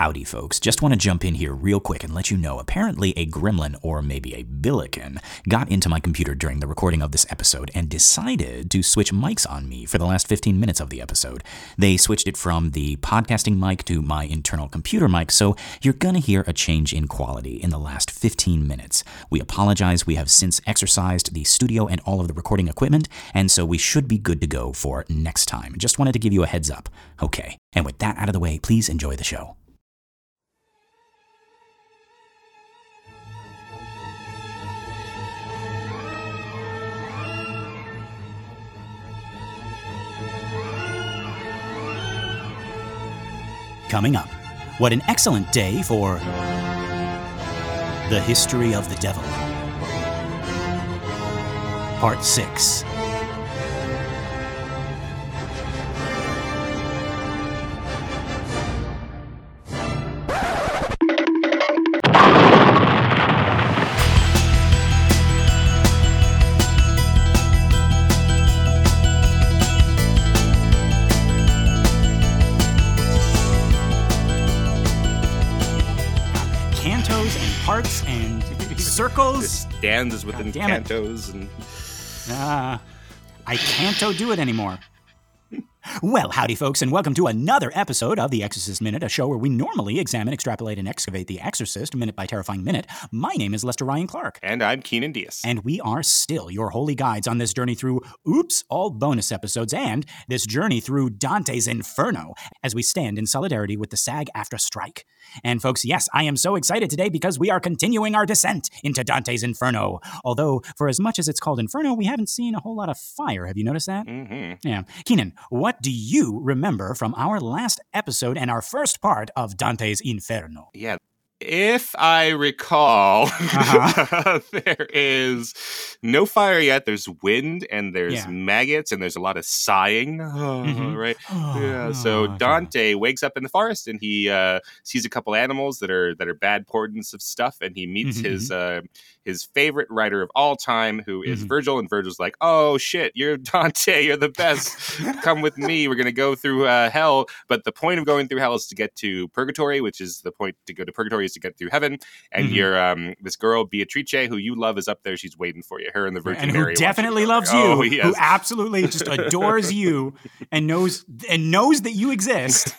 Howdy, folks. Just want to jump in here real quick and let you know apparently a gremlin, or maybe a billiken, got into my computer during the recording of this episode and decided to switch mics on me for the last 15 minutes of the episode. They switched it from the podcasting mic to my internal computer mic, so you're gonna hear a change in quality in the last 15 minutes. We apologize. We have since exercised the studio and all of the recording equipment, and so we should be good to go for next time. Just wanted to give you a heads up. Okay. And with that out of the way, please enjoy the show. Coming up, what an excellent day for the history of the devil. Part 6. Stanzas within cantos and Ah, I can't do it anymore. Well, howdy, folks, and welcome to another episode of The Exorcist Minute, a show where we normally examine, extrapolate, and excavate The Exorcist minute by terrifying minute. My name is Lester Ryan Clark. and I'm Kynan Diaz. And we are still your holy guides on this journey through, oops, all bonus episodes, and this journey through Dante's Inferno as we stand in solidarity with the SAG-AFTRA strike. And folks, yes, I am so excited today because we are continuing our descent into Dante's Inferno. Although, for as much as it's called Inferno, we haven't seen a whole lot of fire. Have you noticed that? hmm Yeah. Kynan, what do you remember from our last episode and our first part of Dante's Inferno? Yeah. If I recall, Uh-huh. there is no fire yet. There's wind and there's Yeah. maggots and there's a lot of sighing, Mhm. right? Yeah. So Oh, Dante wakes up in the forest and he uh, sees a couple animals that are that are bad portents of stuff, and he meets Mhm, his uh, his favorite writer of all time, who is Mhm. Virgil. And Virgil's like, "Oh shit, you're Dante. You're the best. Come with me. We're gonna go through uh, hell. But the point of going through hell is to get to purgatory, which is the point to go to purgatory is to get through heaven. And Mhm. your um this girl Beatrice, who you love, is up there. She's waiting for you. Her and the Virgin and Mary. who want you to definitely loves you, Oh, who absolutely just adores you and knows and knows that you exist,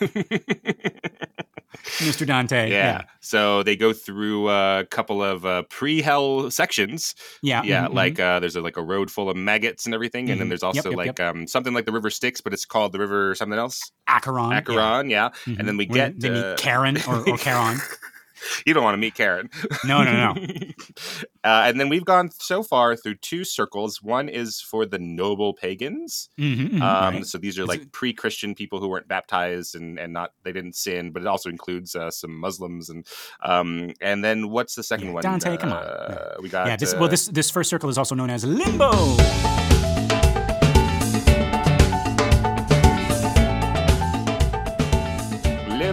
Mr. Dante. yeah. So they go through a couple of uh, pre-hell sections. yeah, yeah, mhm, like uh, there's a, like a road full of maggots and everything, and then Mhm. there's also yep, like yep. um, something like the river Styx, but it's called the river something else. Acheron. Acheron. Yeah, yeah. and then we. Where get, they uh, meet Karen or, or Charon. you don't want to meet Karen. No, no, no. uh, and then we've gone so far through two circles. One is for the noble pagans. Mhm, mhm, Um, right. So these are Is like it- pre-Christian people who weren't baptized and, and not they didn't sin, but it also includes uh, some Muslims and um, and then what's the second Yeah, one? Dante, come on. Uh, We got yeah, this, uh, well, this this first circle is also known as limbo.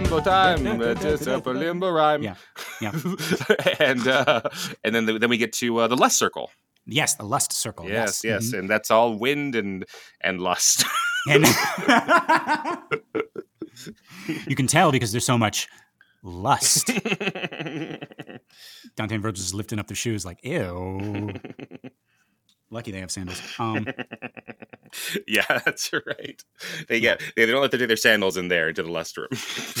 Limbo time, just up a limbo rhyme. Yeah, yeah. and uh, and then the, then we get to uh, the lust circle. Yes, the lust circle. yes, yes, mhm. and that's all wind and and lust. And you can tell because there's so much lust. Dante and Virgil just lifting up their shoes like, ew. Lucky they have sandals. Um, yeah, that's right. They get they don't let them take their sandals in there into the lust room.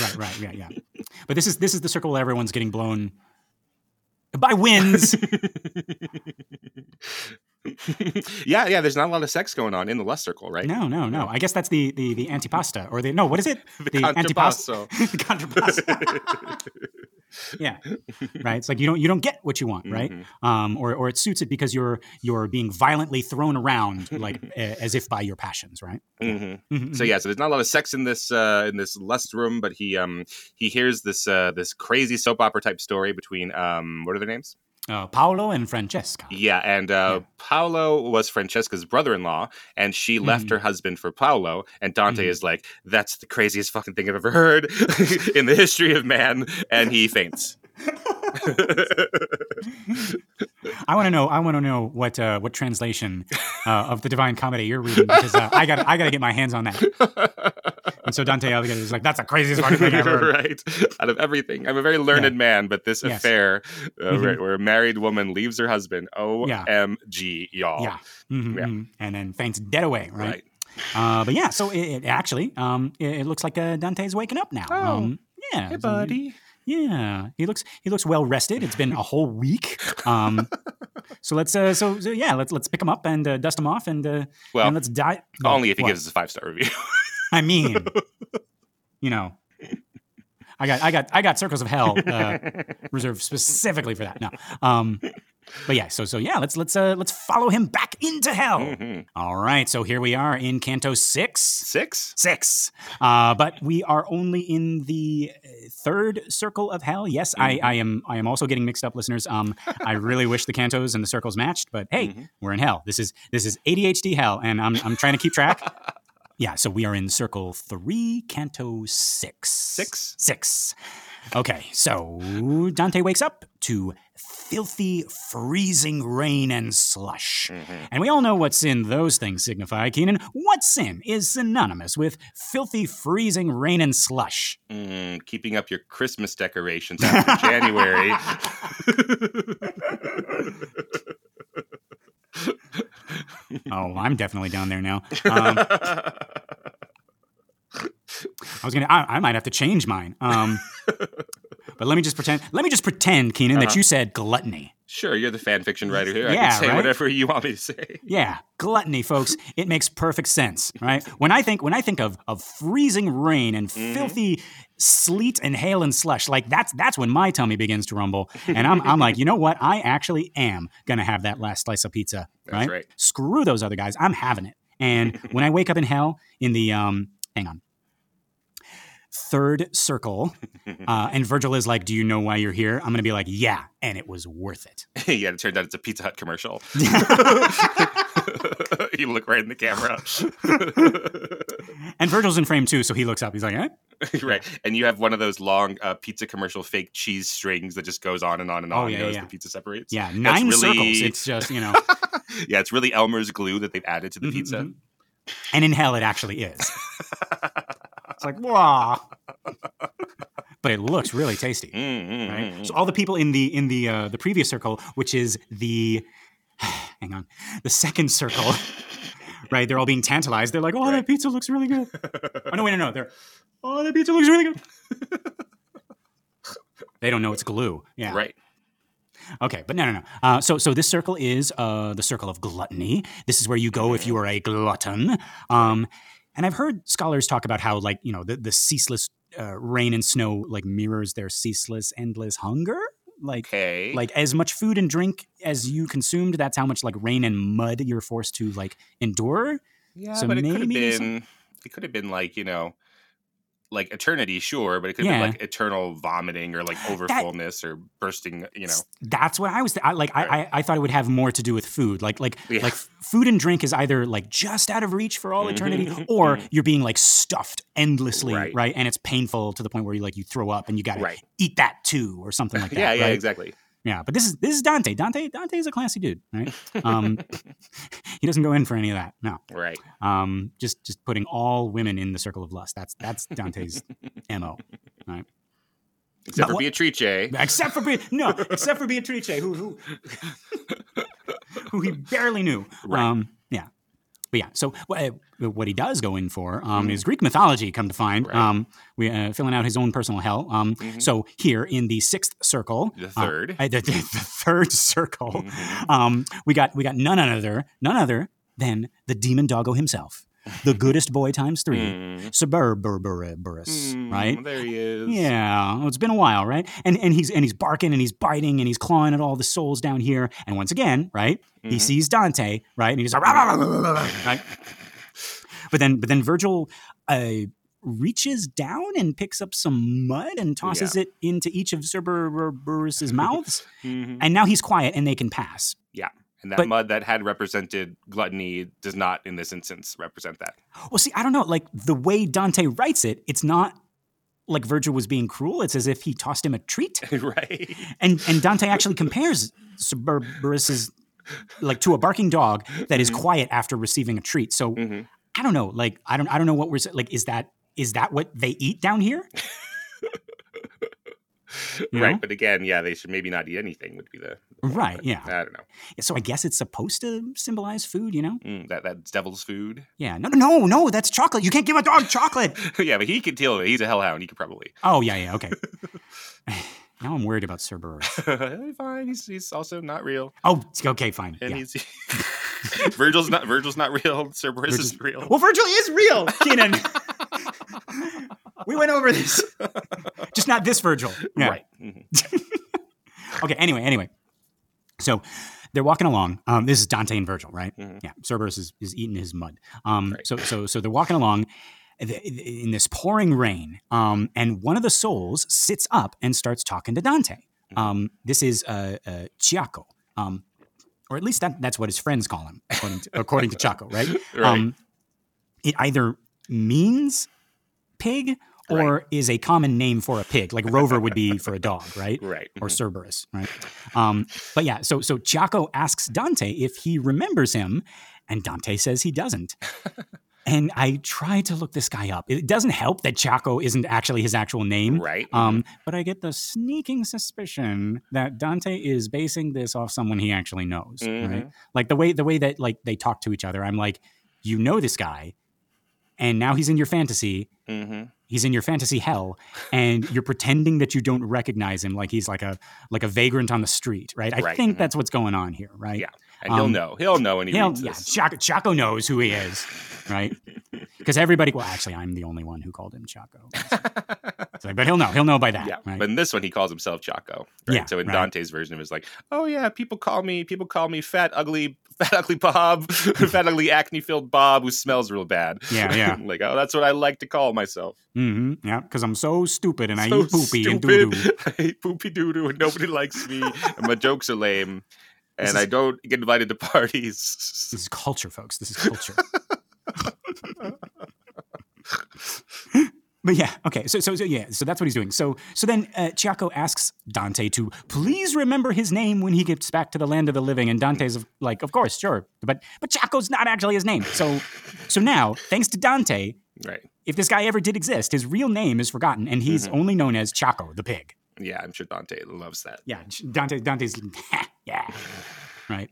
right, right, yeah, yeah. But this is this is the circle where everyone's getting blown by winds. yeah, yeah. There's not a lot of sex going on in the lust circle, right? No, no, no. I guess that's the the the antipasta or the no. What is it? The, antipasta. contrabasso. the contrapasta. Yeah, right. It's like you don't you don't get what you want, right? Mhm. Um, or or it suits it because you're you're being violently thrown around like a- as if by your passions, right? Mhm. Mhm, So mhm. yeah, so there's not a lot of sex in this uh, in this lust room, but he um he hears this uh, this crazy soap opera type story between um what are their names? Uh, Paolo and Francesca. Yeah, and uh, Paolo was Francesca's brother-in-law, and she left Mhm. her husband for Paolo. And Dante Mhm. is like, "That's the craziest fucking thing I've ever heard in the history of man," and he faints. I want to know. I want to know what uh, what translation uh, of the Divine Comedy you're reading because uh, I got I got to get my hands on that. And so Dante Alighieri is like, that's the craziest fucking thing ever. right. Out of everything, I'm a very learned Yeah. man, but this Yes. affair uh, Mhm. where, where a married woman leaves her husband, Yeah. OMG, y'all. Yeah. Mhm, Yeah. mhm. And then faints dead away, right? Right. Uh, but yeah, so it, it actually, um, it, it looks like uh, Dante's waking up now. Oh. Um, yeah. Hey, buddy. Yeah, he looks he looks well rested. It's been a whole week. Um, so let's uh, so, so yeah, let's let's pick him up and uh, dust him off and uh, Well, and let's die. only if he what? gives us a five star review. I mean, you know, I got I got I got circles of hell uh, reserved specifically for that. No, um, but yeah, so so yeah, let's let's uh, let's follow him back into hell. Mhm. All right, so here we are in Canto six. Six? Six, uh, but we are only in the uh, third circle of hell. Yes, I, I am. I am also getting mixed up, listeners. Um, I really wish the cantos and the circles matched, but hey, Mhm. we're in hell. This is this is ADHD hell, and I'm I'm trying to keep track. Yeah, so we are in circle three, canto six. Six? Six. Okay, so Dante wakes up to filthy, freezing rain and slush. Mhm. And we all know what sin those things signify, Kynan. What sin is synonymous with filthy, freezing rain and slush? Mm, keeping up your Christmas decorations after January. Oh, I'm definitely down there now. Um, I was gonna. I, I might have to change mine. Um, but let me just pretend. Let me just pretend, Kynan, that Uh-huh. you said gluttony. sure, you're the fan fiction writer here. I Yeah, can say right? whatever you want me to say. Yeah, gluttony, folks. It makes perfect sense, right? When I think when I think of of freezing rain and Mhm. filthy sleet and hail and slush, like that's that's when my tummy begins to rumble, and I'm I'm like, you know what? I actually am gonna have that last slice of pizza, That's right? right. Screw those other guys. I'm having it. And when I wake up in hell in the um, hang on. Third circle, uh, and Virgil is like, "Do you know why you're here?" I'm gonna be like, "Yeah," and it was worth it. yeah, it turned out it's a Pizza Hut commercial. you look right in the camera. And Virgil's in frame too, so he looks up. He's like, "Eh?" right. And you have one of those long uh, pizza commercial fake cheese strings that just goes on and on and on Oh, on yeah, know, as yeah. the pizza separates. Yeah, nine really- circles. It's just you know, yeah, it's really Elmer's glue that they've added to the Mhm, pizza. mhm. and in hell it actually is. It's like wow, but it looks really tasty. Mm, mm, Right? mm, So all the people in the in the uh, the previous circle, which is the hang on, the second circle, right? They're all being tantalized. They're like, "Oh, Right. that pizza looks really good." Oh no, wait, no, no. They're, "Oh, that pizza looks really good." they don't know it's glue. Yeah. Right. Okay, but no, no, no. Uh, so, so this circle is uh, the circle of gluttony. This is where you go if you are a glutton. Um, and I've heard scholars talk about how, like, you know, the, the ceaseless uh, rain and snow like mirrors their ceaseless, endless hunger. Like, Okay. like as much food and drink as you consumed, that's how much like rain and mud you're forced to like endure. yeah, so but it could have maybe some- been. It could have been like you know, like eternity, sure, but it could Yeah. been like eternal vomiting or like overfullness or bursting. You know. That's what I was th- I, like. I, I I thought it would have more to do with food. Like like Yeah. like food and drink is either like just out of reach for all eternity, Mhm. or Mhm. you're being like stuffed endlessly, right. Right. And it's painful to the point where you like you throw up and you got to Right. eat that too, or something like that. yeah. Yeah. right? Exactly. Yeah, but this is this is Dante. Dante Dante is a classy dude, right? Um, he doesn't go in for any of that. No, Right. um, just just putting all women in the circle of lust. That's that's Dante's mo. Right? Except for what- Beatrice. Except for Be- no, except for Beatrice, who who who he barely knew. Right. Um, but yeah. So what, what he does go in for um, is Greek mythology. Come to find, Right. um, we uh, filling out his own personal hell. Um, Mhm. So here in the sixth circle, The uh, third. uh, the, the third circle, Mhm. um, we got we got none other none other than the demon doggo himself, the goodest boy times three, Mm. Suburberus, Mm, right? There he is. Yeah, well, it's been a while, right? And and he's and he's barking and he's biting and he's clawing at all the souls down here. And once again, right, he Mhm. sees Dante, right, and he's like, right. But then, but then Virgil uh, reaches down and picks up some mud and tosses it into each of Cerberus's mouths, Mhm. and now he's quiet and they can pass. And that but- mud that had represented gluttony does not, in this instance, represent that. Well, see, I don't know, like the way Dante writes it, it's not like Virgil was being cruel. It's as if he tossed him a treat. right. And and Dante actually compares Cerberus's like to a barking dog that is Mhm. quiet after receiving a treat. So hmm I don't know, like I don't I don't know what we're like. Is that is that what they eat down here? You right, know? but again, yeah, they should maybe not eat anything. Would be the, the Right, but yeah. I don't know. So I guess it's supposed to symbolize food, you know? Mm, that that's devil's food. Yeah. No, no, no, no. That's chocolate. You can't give a dog chocolate. yeah, but he can deal with it. He's a hellhound. He could probably. Oh yeah, yeah. Okay. now I'm worried about Cerberus. Fine. He's he's also not real, Oh, okay, fine. and Yeah. he's Virgil's not Virgil's not real. Cerberus Virgil's- is real. Well, Virgil is real, Kynan. We went over this. Just not this Virgil. Right. Mhm. Okay. Anyway, anyway. So they're walking along. Um, this is Dante and Virgil, right? Mhm. Yeah. Cerberus is, is eating his mud. Um, Right. So so so they're walking along in this pouring rain, um, and one of the souls sits up and starts talking to Dante. Mm-hmm. Um, this is uh, uh, Ciaco, um, or at least that, that's what his friends call him, according to, according to Ciaco, right? Right. Um, it either means pig or is a common name for a pig, like Rover would be for a dog, right? right. Or mhm. Cerberus, right? Um, but yeah, so so Ciaco asks Dante if he remembers him, and Dante says he doesn't. and I try to look this guy up. It doesn't help that Ciaco isn't actually his actual name. Right. Um, but I get the sneaking suspicion that Dante is basing this off someone he actually knows, right? Mhm. Like the way the way that like they talk to each other. I'm like, you know this guy, and now he's in your fantasy. Mhm. He's in your fantasy hell, and you're pretending that you don't recognize him, like he's like a like a vagrant on the street, right? I Right, think mhm. that's what's going on here, right? Yeah. And he'll Um, know. He'll know when he He'll, reads yeah, this. Ciaco, Ciaco knows who he is, right? Because everybody, well, actually, I'm the only one who called him Ciaco. So, but he'll know. He'll know by that, Yeah, right? but in this one he calls himself Ciaco. Right? Yeah, So in right. Dante's version, it was like, oh yeah, people call me, people call me fat, ugly, fat, ugly Bob, fat, ugly, acne-filled Bob who smells real bad. Yeah, yeah. like, oh, that's what I like to call myself. Mm-hmm. Yeah, because I'm so stupid and I So eat poopy and doo doo. I hate poopy doo doo, and nobody likes me, and my jokes are lame, and This I don't get invited to parties. This is culture, folks. This is culture. But yeah, okay. So, so, so yeah. So that's what he's doing. So, so then uh, Ciaco asks Dante to please remember his name when he gets back to the land of the living, and Dante's like, of course, sure, but but Ciaco's not actually his name. So, so now, thanks to Dante, Right. if this guy ever did exist, his real name is forgotten, and he's Mm-hmm. only known as Ciaco the pig. Yeah, I'm sure Dante loves that. Yeah, Dante. Dante's yeah, right.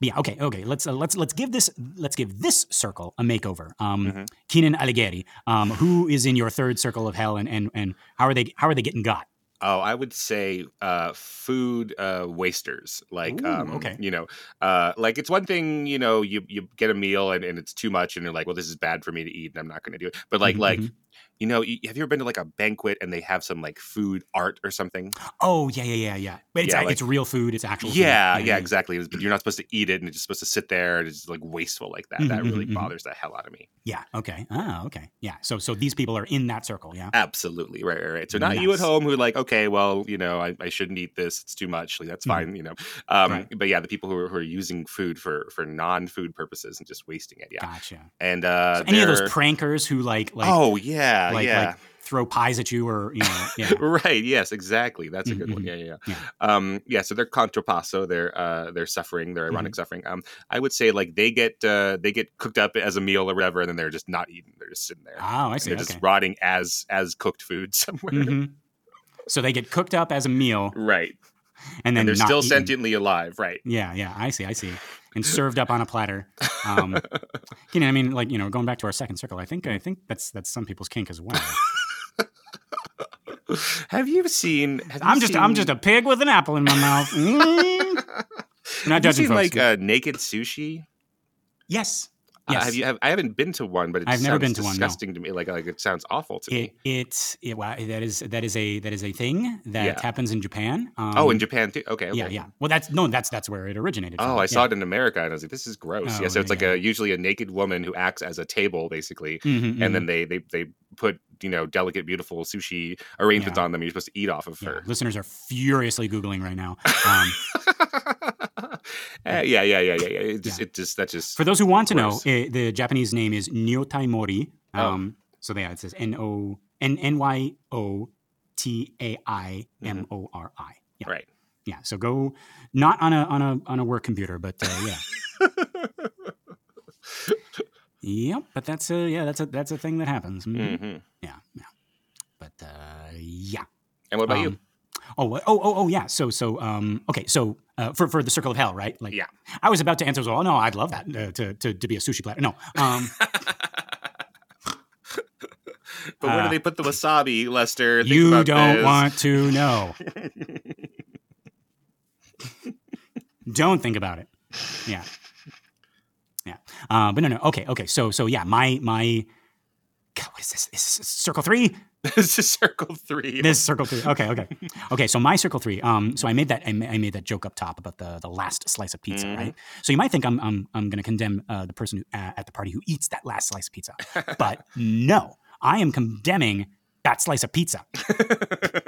But yeah, okay, okay. Let's uh, let's let's give this let's give this circle a makeover. Um, Mm-hmm. Kynan Alighieri, um, who is in your third circle of hell, and and and how are they how are they getting got? Oh, I would say uh, food uh, wasters. Like, Ooh, um, okay. you know, uh, like it's one thing, you know, you you get a meal and, and it's too much, and you're like, well, this is bad for me to eat, and I'm not going to do it. But like, Mhm, like, mhm. You know, have you ever been to like a banquet and they have some like food art or something? Oh yeah, yeah, yeah, yeah. But it's Yeah, like- it's real food. It's actual. food. Yeah, yeah, exactly. It's- But you're not supposed to eat it, and it's just supposed to sit there, and it's like wasteful like that. That Mhm, really mhm, mhm. bothers the hell out of me. Yeah. Okay. Ah. Okay. Yeah. So so these people are in that circle. Yeah. Absolutely, right, right, right. So not you at home who like, okay, well, you know, I, I shouldn't eat this; it's too much. Like that's Mhm. fine, you know. Um, Right. But yeah, the people who are, who are using food for for non-food purposes and just wasting it, yeah. Gotcha. And uh, So any of those prankers who like like oh yeah, like yeah. like throw pies at you or you know yeah. right. Yes. Exactly. That's a good one. Mhm, Yeah. Yeah. Yeah. Yeah. Um. Yeah. So they're contrapasso. They're uh. They're suffering. They're ironic Mm-hmm. suffering. Um. I would say like they get uh they get cooked up as a meal or whatever, and then they're just not eating. They're just sitting there. Oh, I see. they're Okay. just rotting as as cooked food somewhere. hmm So they get cooked up as a meal Right. and then And they're still eaten. sentiently alive. Right. Yeah, yeah, I see, I see. And served up on a platter. Um, you know, I mean, like you know, going back to our second circle, I think I think that's that's some people's kink as well. Have you seen? Have you I'm just I'm just a pig with an apple in my mouth. Mm. Not Have you judging seen folks. like uh, naked sushi? yes, Uh, have you? Have, I haven't been to one, but it I've never sounds been to one, no. disgusting to me. Like like it sounds awful to It me. it, it wow, that is that is a that is a thing that Yeah. happens in Japan. Um, oh, in Japan too. Okay, okay. yeah, yeah. Well, that's no, that's that's where it originated. Oh, from. I yeah. saw it in America, and I was like, "This is gross." Oh, yeah, so it's like a usually a naked woman who acts as a table, basically, Mhm, and mhm. then they they they put you know delicate, beautiful sushi arrangements on them. You're supposed to eat off of her. listeners are furiously googling right now. Um, yeah, yeah, yeah, yeah, yeah. It just, Yeah. it just that just For those who want to know, Gross. eh, the Japanese name is Nyotai Mori. Oh. Um, So yeah, it says N O N N Y O T A I M O R I. Yeah, right. yeah. So go not on a on a on a work computer, but uh, yeah. Yep, but that's a yeah, that's a that's a thing that happens. Mhm. hmm Yeah, yeah. But uh, yeah. And what about you? Oh, oh, oh, oh, yeah. So, so, um, okay. So, uh, for for the circle of hell, right? Like, Yeah. I was about to answer. As well, no, I'd love that uh, to, to to be a sushi platter. No, um, But where uh, do they put the wasabi, Lester? Think you don't this. want to know. don't think about it. Yeah, yeah. Uh, but no, no. Okay, okay. So, so yeah. My my. God, what is this? Is this circle three? this is circle three. This is circle three. Okay, okay, okay. So my circle three. Um, so I made that. I ma- I made that joke up top about the the last slice of pizza, Mhm. right? So you might think I'm I'm I'm going to condemn uh, the person who, uh, at the party who eats that last slice of pizza, but no, I am condemning that slice of pizza.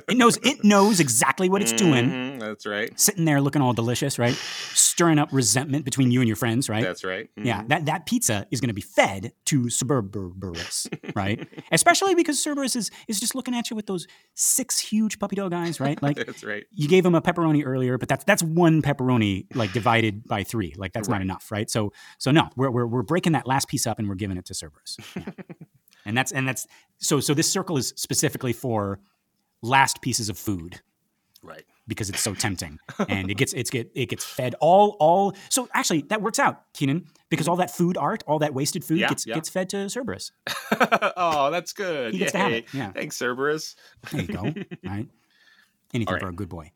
It knows it knows exactly what it's doing. Mhm, That's right. Sitting there looking all delicious, right? Stirring up resentment between you and your friends, right? That's right. Yeah, Mhm. that, that pizza is going to be fed to Cerberus, right? Especially because Cerberus is, is just looking at you with those six huge puppy dog eyes, right? Like That's right. you gave him a pepperoni earlier, but that's that's one pepperoni like divided by three. Like that's not enough, right? So so no, we're, we're we're breaking that last piece up and we're giving it to Cerberus, Yeah. and that's and that's so so this circle is specifically for last pieces of food Right. because it's so tempting and it gets it's get it gets fed all all so actually that works out kynan because all that food art all that wasted food Yeah, gets yeah. gets fed to cerberus oh, that's good. he gets to have it yeah Thanks, Cerberus. there you go right anything All right. for a good boy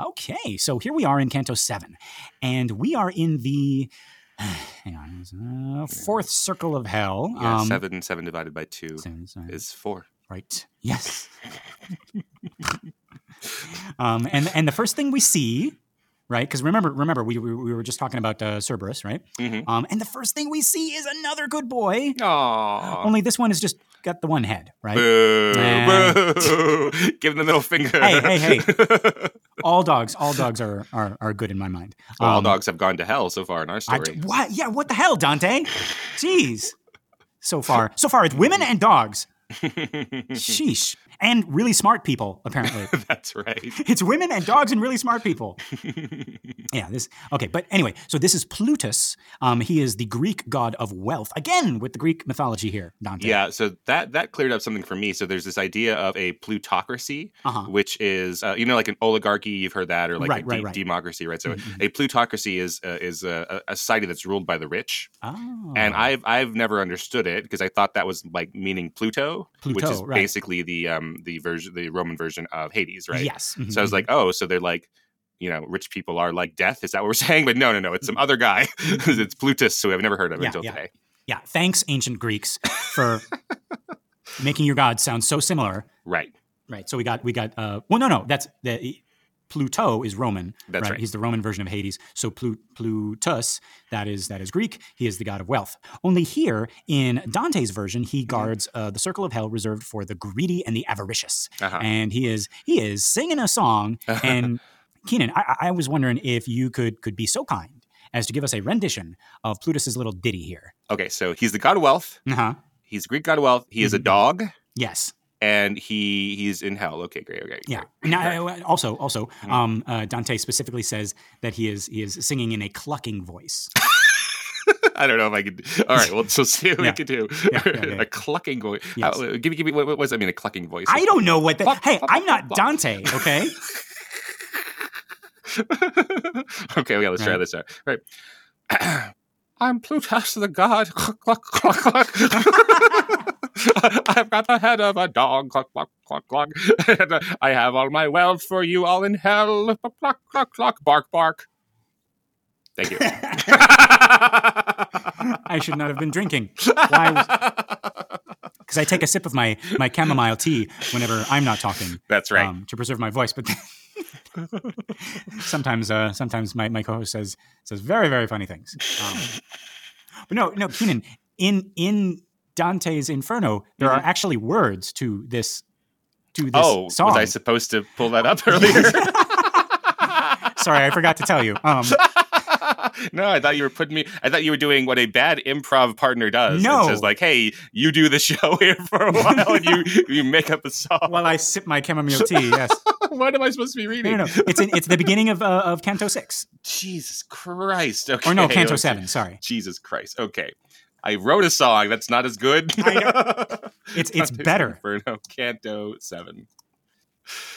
okay so here we are in canto 7 and we are in the hang on uh, fourth circle of hell Yeah, um, seven seven divided by two is four. Right. Yes. um, and and the first thing we see, right? Because remember, remember, we, we we were just talking about uh, Cerberus, right? Mm-hmm. Um, and the first thing we see is another good boy. Aww. Only this one has just got the one head, right? Boo, Nah. boo. Give him the middle finger. Hey, hey, hey. All dogs, all dogs are are, are good in my mind. Well, all Um, dogs have gone to hell so far in our story. d- what? Yeah. What the hell, Dante? Jeez. So far, so far, it's women and dogs. Sheesh. And really smart people, apparently. That's right. It's women and dogs and really smart people. yeah, this okay, but anyway, so this is Plutus. Um, he is the Greek god of wealth. Again, with the Greek mythology here, Dante. Yeah, so that that cleared up something for me. So there's this idea of a plutocracy, Uh-huh. which is uh, you know like an oligarchy. You've heard that, or like Right, a right, de- right. democracy, right? So Mhm. a plutocracy is uh, is a, a society that's ruled by the rich, Oh. and I've I've never understood it because I thought that was like meaning Pluto, which Pluto, is right. basically the um the version the Roman version of Hades, right? Yes. mhm, So I was mhm. like, oh, so they're like, you know, rich people are like death. Is that what we're saying? But no, no, no. It's some other guy. it's Plutus, who I've never heard of Yeah, until yeah. today. yeah. Thanks, ancient Greeks, for making your gods sound so similar. Right. Right. So we got we got. Uh, well, no, no. That's the Pluto is Roman. That's right. He's the Roman version of Hades. So Plu- Plutus, that is that is Greek. He is the god of wealth. Only here in Dante's version, he Mm-hmm. guards uh, the circle of hell reserved for the greedy and the avaricious. Uh-huh. And he is he is singing a song. And Kynan, I, I was wondering if you could could be so kind as to give us a rendition of Plutus's little ditty here. Okay, so he's the god of wealth. Uh huh. He's the Greek god of wealth. He is a Mhm. dog, Yes. And he he's in hell. Okay, great. Okay. Yeah. great. Now, uh, also, also, Mhm. um, uh, Dante specifically says that he is he is singing in a clucking voice. I don't know if I could. All right, well, so see what Yeah. we could do. Yeah, yeah, yeah. a clucking voice. Yes. How- give me, give me. What, what does that mean? A clucking voice? I don't know what that. Cluck, Hey, cluck, I'm not cluck. Dante. Okay. okay, okay, let's try Right. this out. Right. I'm Plutus the god. Cluck, cluck, cluck, cluck. I've got the head of a dog. Cluck, cluck, cluck, cluck. And I have all my wealth for you all in hell. Cluck, cluck, cluck. Bark, bark. Thank you. I should not have been drinking. Why? Because I take a sip of my my chamomile tea whenever I'm not talking. That's right. um, to preserve my voice. But sometimes, uh, sometimes my, my co-host says says very very funny things. Um, but no, no, Keenan, in in Dante's Inferno, there are actually words to this to this Mm-hmm. oh, song. was I supposed to pull that up earlier? Sorry, I forgot to tell you. Um, no, I thought you were putting me. I thought you were doing what a bad improv partner does. No. it says like, "Hey, you do the show here for a while, and you you make up a song." while I sip my chamomile tea, yes. what am I supposed to be reading? no, no. It's in, it's the beginning of uh, of Canto six, Jesus Christ! Okay, or no, Canto seven. Sorry. Jesus Christ. Okay. I wrote a song that's not as good. It's it's better. Inferno, Canto Seven.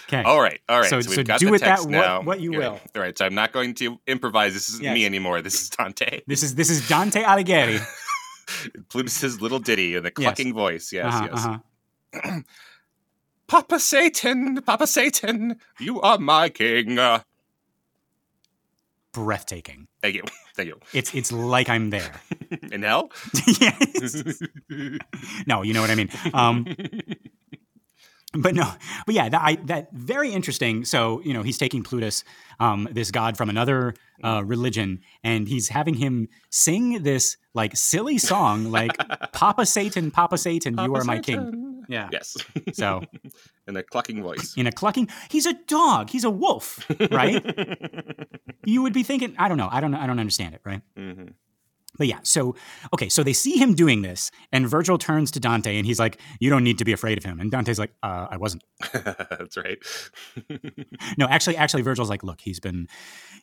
Okay. All right, all right. So- So, so we've got do the with that text what- now. what you Good. will. All right, so I'm not going to improvise. This isn't Yes. me anymore. This is Dante. This is this is Dante Alighieri. Plutus's little ditty in the clucking voice. Yes, Uh-huh, yes. uh-huh. Papa Satan, Papa Satan, you are my king. Uh, Breathtaking. thank you, thank you. It's it's like I'm there. In hell? yes. No, you know what I mean. Um, but no, but yeah, that, I, that very interesting. So you know, he's taking Plutus, um, this god from another uh, religion, and he's having him sing this like silly song, like "Papa Satan, Papa Satan, you Papa are my king." Yeah. Yes. So in a clucking voice. in a clucking, he's a dog. He's a wolf, right? you would be thinking, I don't know, I don't, I don't understand it, right? hmm But yeah, so okay, so they see him doing this, and Virgil turns to Dante and he's like, "You don't need to be afraid of him." And Dante's like, uh, "I wasn't." That's right. No, actually, actually, Virgil's like, "Look, he's been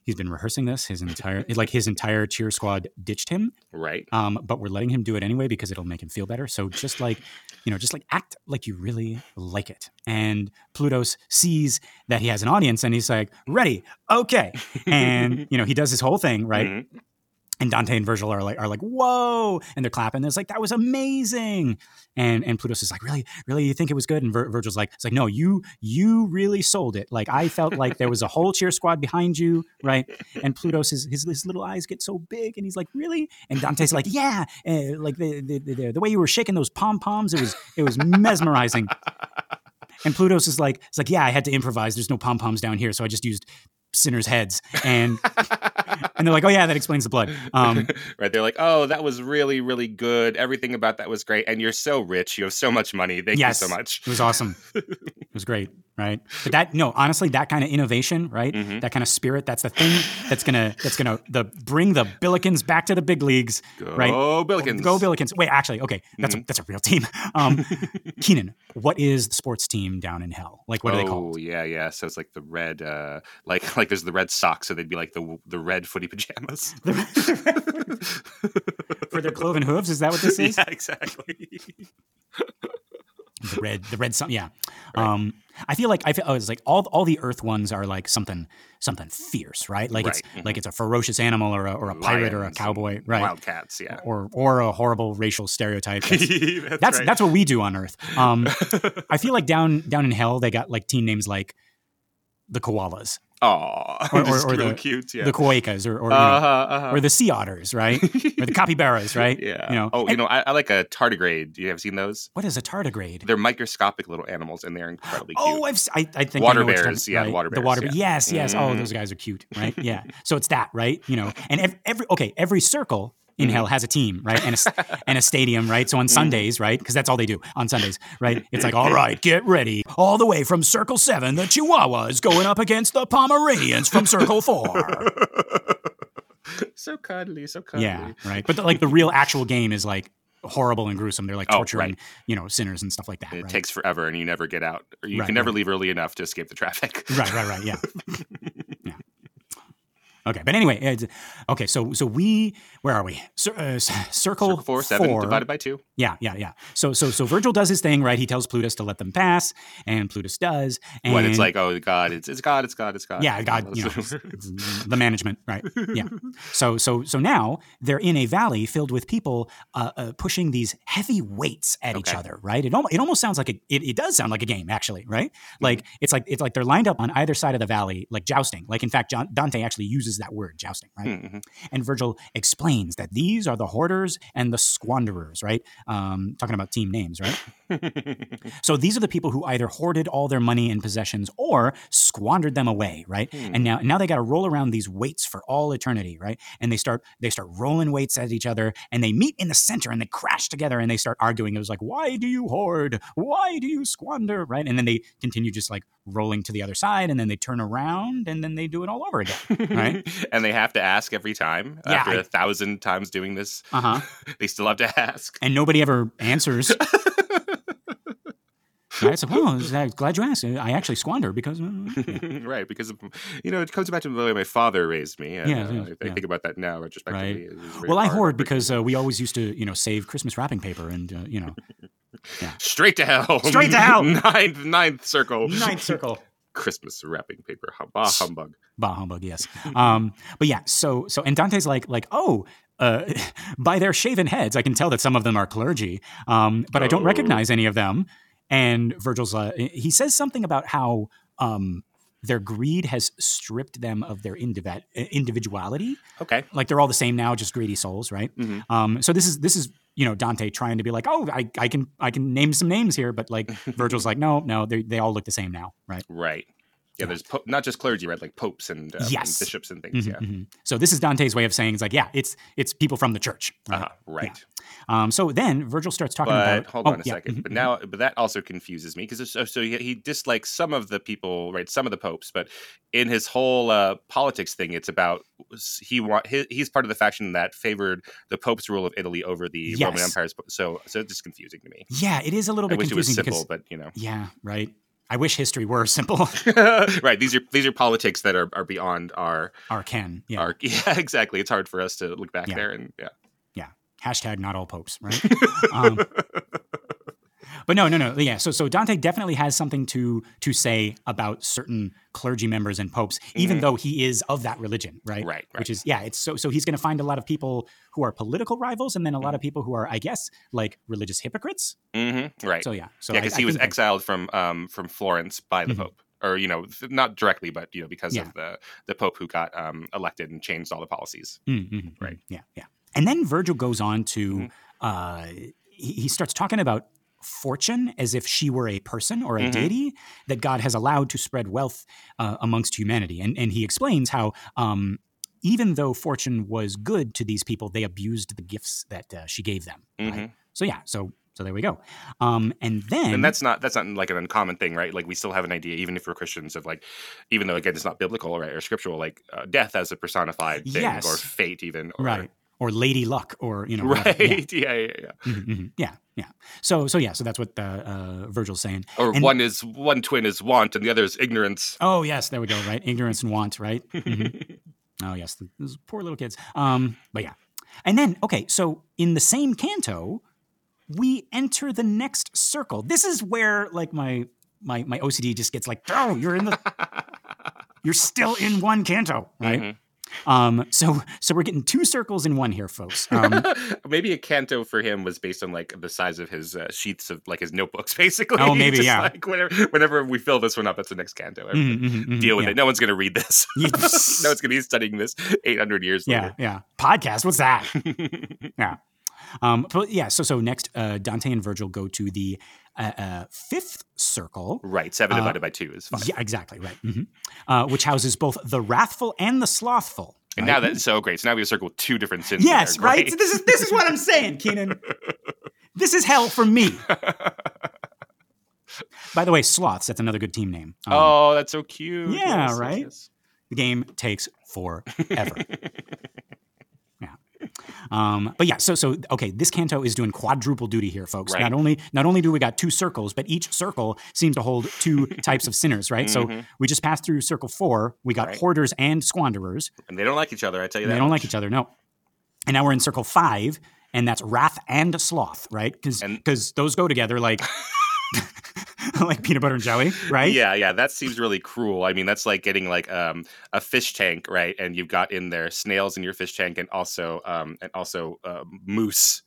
he's been rehearsing this his entire like his entire cheer squad ditched him, right. um, but we're letting him do it anyway because it'll make him feel better. So just like you know, just like act like you really like it." And Plutus sees that he has an audience, and he's like, "Ready, okay," and you know, he does his whole thing right. Mhm. And Dante and Virgil are like are like whoa, and they're clapping. It's like that was amazing, and and Plutus is like really really you think it was good, and Vir- Virgil's like it's like no you you really sold it. Like I felt like there was a whole cheer squad behind you, right? And Plutus his his, his little eyes get so big, and he's like really, and Dante's like yeah, like the, the the the way you were shaking those pom poms, it was it was mesmerizing. And Plutus is like, it's like, yeah, I had to improvise. There's no pom poms down here, so I just used sinners' heads. And and they're like, oh yeah, that explains the blood. Um, right. They're like, oh, that was really, really good. Everything about that was great. And you're so rich. You have so much money. Thank Yes. you so much. it was awesome. It was great, right? But that no, honestly, that kind of innovation, right? Mhm. That kind of spirit, that's the thing that's gonna that's gonna the bring the Billikens back to the big leagues. Go Right. Billikens. Go Billikens. Wait, actually, okay, that's a, that's a real team. Um, Kynan, what is the sports team down in hell? Like, what are they called? oh, yeah, yeah. So it's like the red, uh, like like there's the red socks, so they'd be like the the red footy pajamas. For their cloven hooves, is that what this is? yeah, exactly. the red the red sun yeah Right. um i feel like i feel oh, it's like all all the earth ones are like something something fierce right like it's Right, mhm. like it's a ferocious animal or a, or a pirate or a cowboy right Wildcats, yeah. or or a horrible racial stereotype that's that's that's, right. that's what we do on earth um i feel like down down in hell they got like team names like the koalas Aw, Or- or- or the- cute. Yeah. the koakas or or, uh-huh, uh-huh. or the sea otters right or the capybaras right yeah. you know oh, you know, I, I like a tardigrade. Do you have seen those? what is a tardigrade They're microscopic little animals, and they're incredibly cute. Oh, I've I, I think Water I know what you're bears, yeah, the right, water The water bears, yes, yes. Oh, Mhm. those guys are cute, right? Yeah. So it's that, right? You know, and every, every okay, every circle in hell mm-hmm. has a team, right? And a and a stadium, right? So on mm-hmm. Sundays, right? Because that's all they do on Sundays, right? It's like, all right, get ready, all the way from Circle Seven, the Chihuahuas going up against the Pomeranians from Circle Four. so cuddly, so cuddly. yeah, right. But the, like the real actual game is like horrible and gruesome. They're like Oh, torturing, right. you know, sinners and stuff like that. It right? takes forever, and you never get out, or you Right, can never leave early enough to escape the traffic. right, right, right. Yeah. Okay, but anyway, it's- okay. So, so we, where are we? Cir- uh, circle, Circle four, seven divided by two. Yeah, yeah, yeah. So, so, so Virgil does his thing, right? He tells Plutus to let them pass, and Plutus does. And When it's like, oh God, it's it's God, it's God, it's God. yeah, God, you know, it's- it's the management, right? Yeah. So, so, so now they're in a valley filled with people uh, uh, pushing these heavy weights at each other, right? It almost, it almost sounds like a, it, it does sound like a game, actually, right? Mm-hmm. Like it's like it's like they're lined up on either side of the valley, like jousting. Like in fact, John, Dante actually uses that word, jousting, right? Mhm. And Virgil explains that these are the hoarders and the squanderers, right? Um, talking about team names, right? So these are the people who either hoarded all their money and possessions or squandered them away, right? Hmm. And now now they got to roll around these weights for all eternity, right? And they start they start rolling weights at each other and they meet in the center and they crash together and they start arguing. It was like, "Why do you hoard? Why do you squander?" right? And then they continue just like rolling to the other side and then they turn around and then they do it all over again. Right. and they have to ask every time. Yeah, After I- a thousand times doing this, Uh-huh. they still have to ask. And nobody ever answers. Right? So, well, I'm glad you asked. I actually squander because. uh, yeah. right, because of, you know it comes back to the way my father raised me. And, Yeah, uh, yeah, I, think about that now retrospectively. Was Well, I hoard because uh, we always used to, you know, save Christmas wrapping paper and, uh, you know, straight to hell, Straight to hell. ninth ninth circle, ninth circle. Christmas wrapping paper, bah humbug. Bah humbug, yes. Um, but yeah, so so and Dante's like like oh. Uh, by their shaven heads, I can tell that some of them are clergy, um, but I don't Oh. recognize any of them. And Virgil's, uh, he says something about how um, their greed has stripped them of their indivi- individuality. Okay, Like they're all the same now, just greedy souls, right? Mhm. Um, so this is this is you know Dante trying to be like, oh, I, I can I can name some names here, but like Virgil's like, no, no, they they all look the same now, right? right. Yeah, Yeah. there's po- not just clergy, right? Like popes and, um, and bishops and things. Mhm, Yeah, mhm. So this is Dante's way of saying it's like, yeah, it's it's people from the church, right? uh-huh, right. Um, so then Virgil starts talking But about. hold oh, on a yeah, second. mhm, But mhm. now, but that also confuses me because so, so he, he dislikes some of the people, right? Some of the popes, but in his whole uh, politics thing, it's about he want he, he's part of the faction that favored the pope's rule of Italy over the Roman Yes. Empire's. So, so it's just confusing to me. yeah, it is a little I bit wish it was confusing simple, because but you know, yeah, right. I wish history were simple. right? These are these are politics that are, are beyond our or can yeah. our yeah exactly. It's hard for us to look back Yeah. there and yeah. Hashtag not all popes, right? um, but no, no, no. Yeah. So, so Dante definitely has something to to say about certain clergy members and popes, even Mhm. though he is of that religion, right? Right, right. Which is yeah. It's so so he's going to find a lot of people who are political rivals, and then a lot Mm-hmm. of people who are, I guess, like religious hypocrites. hmm right. So yeah. So yeah, because I he was exiled from um from Florence by the Mhm. Pope, or you know, not directly, but you know, because Yeah. of the the Pope who got um elected and changed all the policies. Mm, mhm, Right. mhm. Yeah, yeah. And then Virgil goes on to Mhm. uh, he, he starts talking about fortune as if she were a person or a Mhm. deity that God has allowed to spread wealth uh, amongst humanity. And and he explains how um, even though fortune was good to these people, they abused the gifts that uh, she gave them. right? Mhm. So yeah, so so there we go. Um, and then And that's not that's not like an uncommon thing, right? Like we still have an idea, even if we're Christians, of like, even though again it's not biblical, right, or scriptural, like uh, death as a personified thing, Yes. or fate, even, or, right or Lady Luck or you know whatever. right, Yeah. yeah, yeah, yeah. Mhm, mhm. yeah, yeah. So, so yeah, so that's what uh, uh, Virgil's saying. Or And- one is one twin is want, and the other is ignorance. Oh yes, there we go. Right, ignorance and want. Right. Mhm. Oh yes, th- those poor little kids. Um, but yeah, and then okay, so in the same canto, we enter the next circle. This is where like my my my OCD just gets like, oh, you're in the, you're still in one canto, right? Um, so so we're getting two circles in one here, folks. Um, maybe a canto for him was based on like the size of his uh, sheets of like his notebooks, basically. Oh, maybe, Just yeah. Like whenever, whenever we fill this one up, that's the next canto. mhm, mhm, mhm, Deal with yeah. it. No one's going to read this. No one's going to be studying this 800 years Yeah, later. yeah. Podcast. What's that? yeah. Um, but yeah, so so next, uh, Dante and Virgil go to the uh, fifth circle. right. Seven Uh, divided by two is five. Yeah, exactly right. Mhm. Uh, which houses both the wrathful and the slothful. And right? now that's so great. So now we have circled two different sins. yes, there. right. So this is this is what I'm saying, Kynan. This is hell for me. By the way, sloths. That's another good team name. Um, oh, that's so cute. yeah, yes, right? yes. The game takes forever. Um, but yeah, so so okay, this canto is doing quadruple duty here, folks. Right. Not only not only do we got two circles, but each circle seems to hold two types of sinners, right? So Mhm. we just passed through circle four. We got Right. hoarders and squanderers. And they don't like each other. I tell you that. they don't much. like each other, no. And now we're in circle five, and that's wrath and sloth, right? Because And- those go together like like peanut butter and jelly, right? Yeah, yeah, that seems really cruel. I mean, that's like getting like um, a fish tank, right? And you've got in there snails in your fish tank, and also um, and also uh, moose.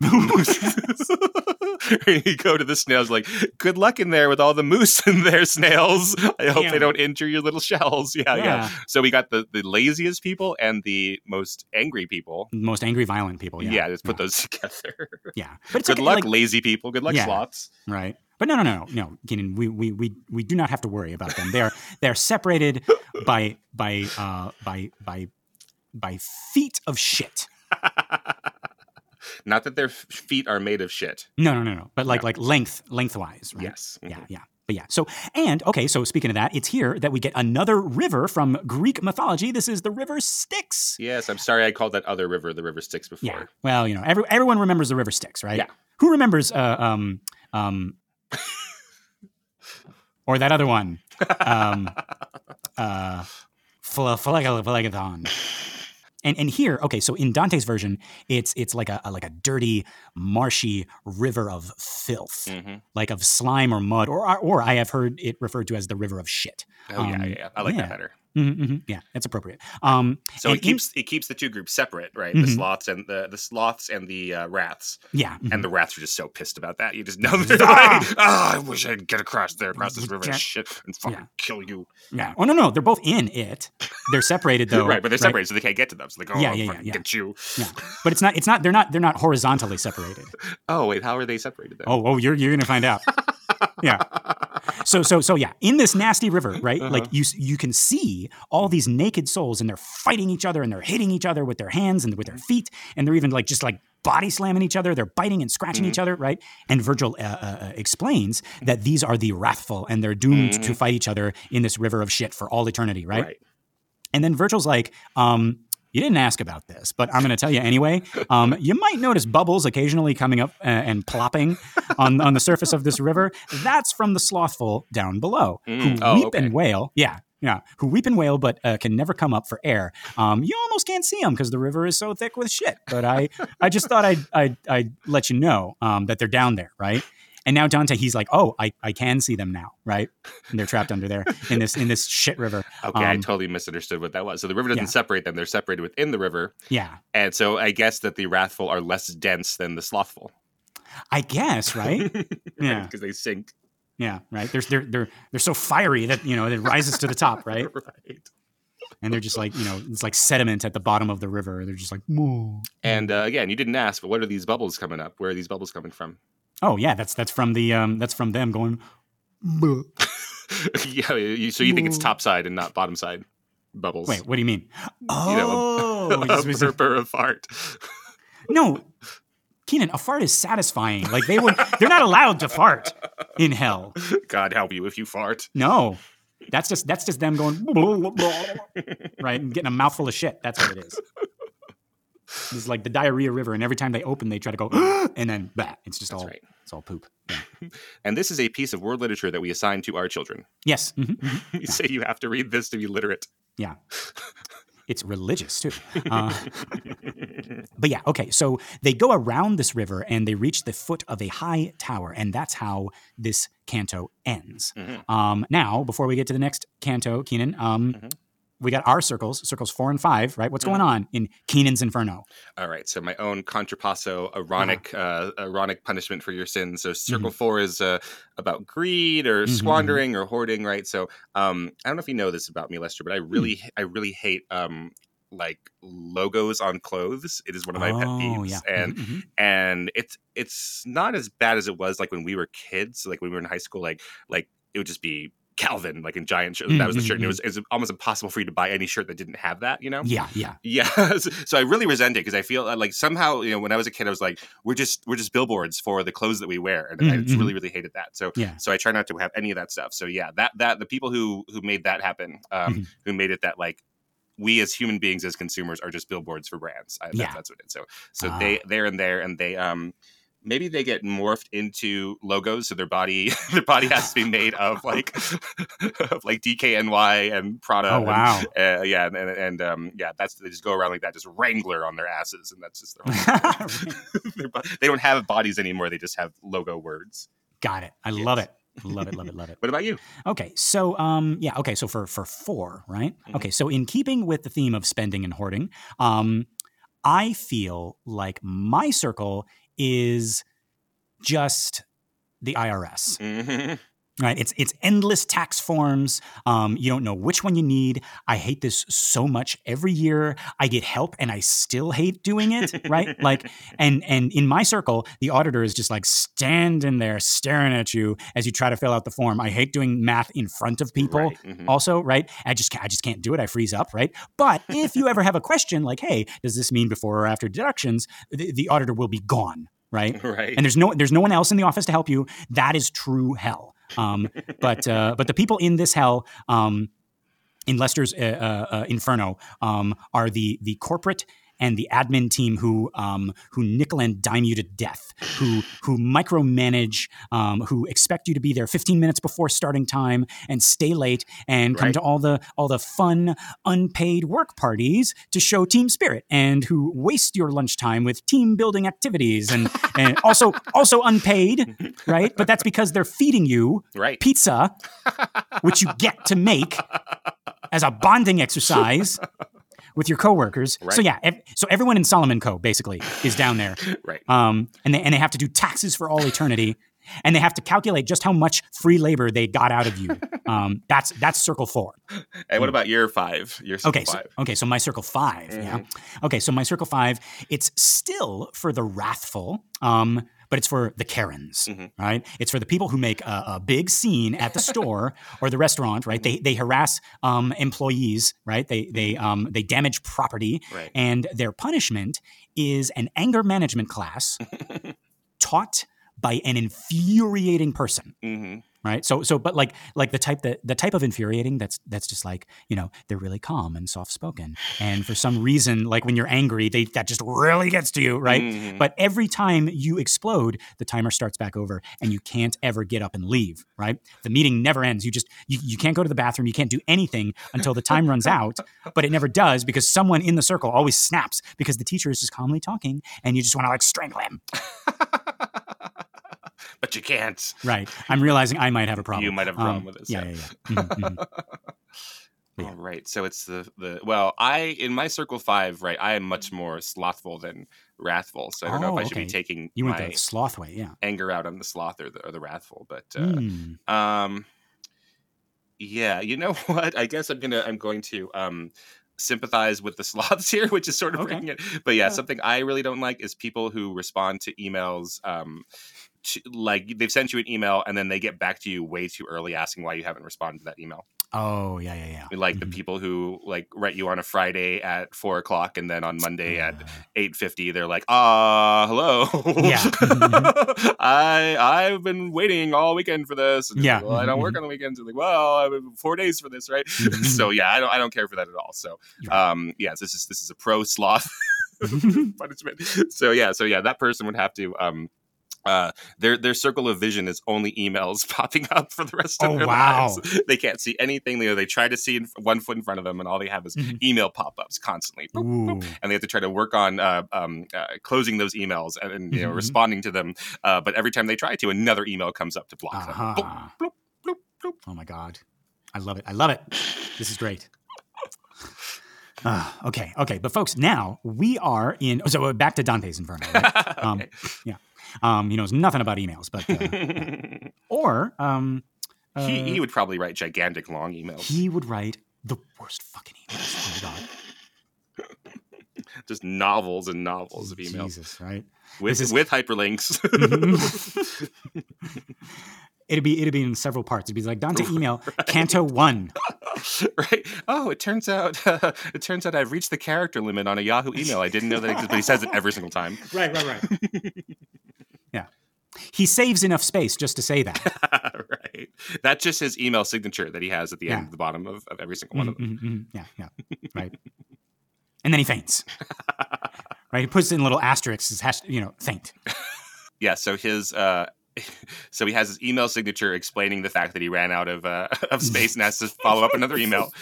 you go to the snails like, good luck in there with all the moose in there, snails. I hope they don't injure your little shells. Yeah, yeah. Yeah. So we got the the laziest people and the most angry people. Most angry, violent people. Yeah, Yeah, let's put those together. Yeah, but it's good like, luck, like- lazy people. Good luck, Yeah. sloths. right? But no, no, no, no, no, Kynan. We, we, we, we do not have to worry about them. They're they're separated by by uh, by by by feet of shit. Not that their f- feet are made of shit. No, no, no, no. But like No. like length lengthwise. Right? Yes. Yeah, Mhm. yeah. But yeah. So and okay. So speaking of that, it's here that we get another river from Greek mythology. This is the river Styx. Yes, I'm sorry I called that other river the River Styx before. Yeah. Well, you know, every, everyone remembers the river Styx, right? Yeah. Who remembers uh, um um or that other one, um, uh, Phlegethon. And and here, okay, so in Dante's version, it's it's like a, a like a dirty, marshy river of filth, hmm like of slime or mud, or or I have heard it referred to as the river of shit. Oh yeah, Um, yeah, yeah. I like yeah. that better. Mhm, mhm, yeah, that's appropriate. Um, So it in- keeps it keeps the two groups separate, right? The Mhm. sloths and the the sloths and the uh, wraths, yeah, and the wraths are just so pissed about that. You just know they're Ah! like, ah, I wish I'd get across there, across this river, and shit, and fucking Yeah. kill you. yeah. Oh no, no, they're both in it. They're separated though, right, but they're separated, so they can't get to them. So they go, oh, Yeah, yeah, yeah. get you. Yeah, but it's not. It's not. They're not. They're not horizontally separated. Oh wait, how are they separated then? Oh, oh, you're you're gonna find out. Yeah. So so so yeah, in this nasty river, right? Like Uh-huh. you you can see all these naked souls, and they're fighting each other, and they're hitting each other with their hands and with their feet, and they're even like just like body slamming each other. They're biting and scratching each other, right? And Virgil uh, uh, uh, explains that these are the wrathful, and they're doomed to Mhm. fight each other in this river of shit for all eternity, right? right. And then Virgil's like, um, you didn't ask about this, but I'm going to tell you anyway. Um, you might notice bubbles occasionally coming up uh, and plopping on, on the surface of this river. That's from the slothful down below who Mm, oh, weep okay. and wail. Yeah. Yeah, who weep and wail, but uh, can never come up for air. Um, you almost can't see them because the river is so thick with shit. But I, I just thought I'd, I'd, I'd let you know um, that they're down there, right? And now Dante, he's like, oh, I, I can see them now, right? And they're trapped under there in this in this shit river. Okay, I Um, totally misunderstood what that was. So the river doesn't Yeah. separate them; they're separated within the river, Yeah, and so I guess that the wrathful are less dense than the slothful. I guess, right? Yeah. because they sink. Yeah, right. They're they're they're they're so fiery that you know it rises to the top, right? right. And they're just like you know it's like sediment at the bottom of the river. They're just like, "Moo." And uh, again, you didn't ask, but what are these bubbles coming up? Where are these bubbles coming from? Oh yeah, that's that's from the um that's from them going. Yeah, you, so you think it's top side and not bottom side bubbles? Wait, what do you mean? know, Oh, a it's- it's- burper of fart. no, Kynan, a fart is satisfying. Like they would, they're not allowed to fart in hell. God help you if you fart. No, that's just that's just them going right and getting a mouthful of shit. That's what it is. It's like the diarrhea river, and every time they open, they try to go, and then bah, it's just That's all right. it's all poop. Yeah. And this is a piece of world literature that we assign to our children. Yes, mhm, mhm. You say you have to read this to be literate. yeah, it's religious too. Uh, but yeah, okay. So they go around this river and they reach the foot of a high tower, and that's how this canto ends. Mhm. Um, now, before we get to the next canto, Kynan, um, Mhm. We got our circles, circles four and five, right? What's Mm-hmm. going on in Kynan's Inferno? All right, so my own contrapasso, ironic, uh, ironic punishment for your sins. So Mm-hmm. circle four is uh, about greed or Mhm, squandering or hoarding, right? So um, I don't know if you know this about me, Lester, but I Hmm. really, I really hate um, like logos on clothes. It is one of my pet oh, peeves, yeah. and Mhm, mhm. and it's it's not as bad as it was like when we were kids, like when we were in high school, like like it would just be Calvin, like in giant shirt. That was the shirt, and it Mhm, was, it was almost impossible for you to buy any shirt that didn't have that, you know. Yeah, yeah. Yeah, so I really resent it because I feel uh, like somehow you know when I was a kid I was like we're just we're just billboards for the clothes that we wear and I Mhm, just really really hated that. So Yeah. so I try not to have any of that stuff. So yeah, that that the people who who made that happen, um, Mhm. who made it that like we as human beings as consumers are just billboards for brands. I, Yeah. that's, that's what it is. So so Ah. they they're in there and they um maybe they get morphed into logos so their body their body has to be made of like of like DKNY and Prada Oh and- wow. uh, yeah, and, and, and um, yeah, that's they just go around like that, just Wrangler on their asses, and that's just their whole they don't have bodies anymore; they just have logo words. Got it. I love it. Love it. Love it. Love it. What about you? Okay, so um, yeah, okay, so for for four, right? Mhm. Okay, so in keeping with the theme of spending and hoarding, um, I feel like my circle is just the IRS. Mhm. Right, it's it's endless tax forms. Um, you don't know which one you need. I hate this so much. Every year I get help, and I still hate doing it. Right, like and and in my circle, the auditor is just like standing there staring at you as you try to fill out the form. I hate doing math in front of people. Right, mhm. Also, right? I just I just can't do it. I freeze up, right? But if you ever have a question like, "Hey, does this mean before or after deductions?" the, the auditor will be gone, right? right. and there's no there's no one else in the office to help you. That is true hell. Um, but uh, but the people in this hell, um, in Lester's uh, uh, uh, Inferno, um, are the the corporate and the admin team who um, who nickel and dime you to death, who who micromanage, um, who expect you to be there 15 minutes before starting time and stay late and come Right. to all the all the fun unpaid work parties to show team spirit, and who waste your lunchtime with team building activities and and also also unpaid, right? But that's because they're feeding you Right. pizza, which you get to make as a bonding exercise with your coworkers. So yeah, ev- so everyone in Solomon Co. basically is down there, Right. um, and they and they have to do taxes for all eternity, and they have to calculate just how much free labor they got out of you. Um, that's that's circle four. And what about your five? Your circle Okay, so, okay, so my circle 5 yeah. Okay, so my circle five, it's still for the wrathful, um, but it's for the Karens, Mhm. right? It's for the people who make a, a big scene at the store or the restaurant, right? They they harass um, employees, right? They they um, they damage property, Right. and their punishment is an anger management class taught by an infuriating person hmm right? So so but like like the type that the type of infuriating that's that's just like you know they're really calm and soft spoken and for some reason like when you're angry they that just really gets to you right? Mhm. but every time you explode the timer starts back over and you can't ever get up and leave right? The meeting never ends. You just you, you can't go to the bathroom. You can't do anything until the time runs out but it never does because someone in the circle always snaps because the teacher is just calmly talking and you just want to like strangle him but you can't. right i'm realizing i might have a problem You might have a Um, problem with this, yeah yeah. yeah, yeah. Mhm, mhm. Yeah. All right. So it's the the well, I in my circle five, right? I am much more slothful than wrathful. So I don't know Oh, if I should okay. be taking You went my the sloth way, yeah. anger out on the sloth or the, or the wrathful. But uh, Mm. um, yeah, you know what? I guess I'm gonna I'm going to um sympathize with the sloths here, which is sort of Okay. bringing it. But yeah, Yeah. something I really don't like is people who respond to emails. Um, to, like they've sent you an email and then they get back to you way too early asking why you haven't responded to that email Oh, yeah, yeah, yeah. like the Mhm. people who like write you on a Friday at four o'clock and then on Monday at Uh, eight fifty they're like, ah, hello. Yeah. I I've been waiting all weekend for this. And Yeah. like, well, I don't work Mhm. on the weekends. It's like, well, I have four days for this, right? Mhm. so yeah, I don't I don't care for that at all. So um yeah, this is this is a pro sloth punishment. So yeah, so yeah, that person would have to um uh their their circle of vision is only emails popping up for the rest of Oh, their wow. lives. They can't see anything. They, they try to see in, one foot in front of them, and all they have is Mhm. email pop-ups constantly. Boop, boop. And they have to try to work on uh, um, uh, closing those emails and, and, you know Mhm. responding to them. Uh, but every time they try to, another email comes up to block Uh-huh. them. Bloop, bloop, bloop, bloop. Oh my god. I love it. I love it. This is great. Ah, okay, okay. But folks, now we are in so uh, back to Dante's Inferno. Right? Um, Okay. Um, he knows nothing about emails, but uh, or um, uh, he, he would probably write gigantic long emails, he would write the worst fucking emails. Oh my god. just novels and novels of emails Jesus, right? with This is- with hyperlinks. It'd be it'd be in several parts. It'd be like Dante email Canto one. right? Oh, it turns out it turns out I've reached the character limit on a Yahoo email. I didn't know that existed, but he says it every single time. Right, right, right. He saves enough space just to say that. right. That's just his email signature that he has at the end Yeah. of the bottom of, of every single one of them. Mhm, mhm, mhm. Yeah, yeah, right. And then he faints. Right, he puts in little asterisks. as hash- You know, faint. Yeah, so his uh so he has his email signature explaining the fact that he ran out of uh, of space and has to follow up another email.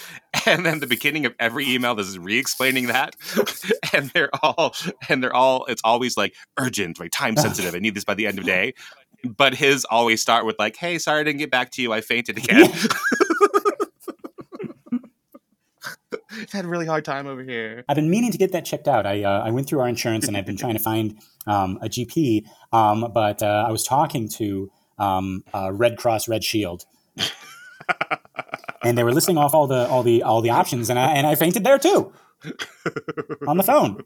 And then the beginning of every email this is re-explaining that. and they're all and they're all it's always like urgent, like Time sensitive. I need this by the end of day. But his always start with like, "Hey, sorry I didn't get back to you. I fainted again." I've had a really hard time over here. I've been meaning to get that checked out. I uh, I went through our insurance and I've been trying to find um, a GP, um, but uh, I was talking to um, uh, Red Cross Red Shield, and they were listing off all the all the all the options, and I and I fainted there too on the phone.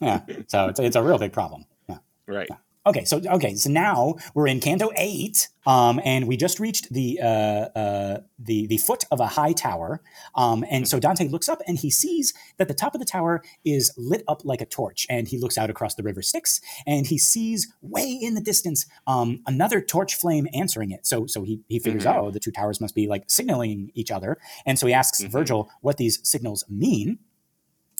Yeah, so it's it's a real big problem. Yeah. Right. Okay, so okay, so now we're in Canto Eight, um, and we just reached the uh, uh, the the foot of a high tower, um, and so Dante looks up and he sees that the top of the tower is lit up like a torch, and he looks out across the river Styx, and he sees way in the distance um, another torch flame answering it. So so he he figures, Mhm. oh, the two towers must be like signaling each other, and so he asks Mhm. Virgil what these signals mean.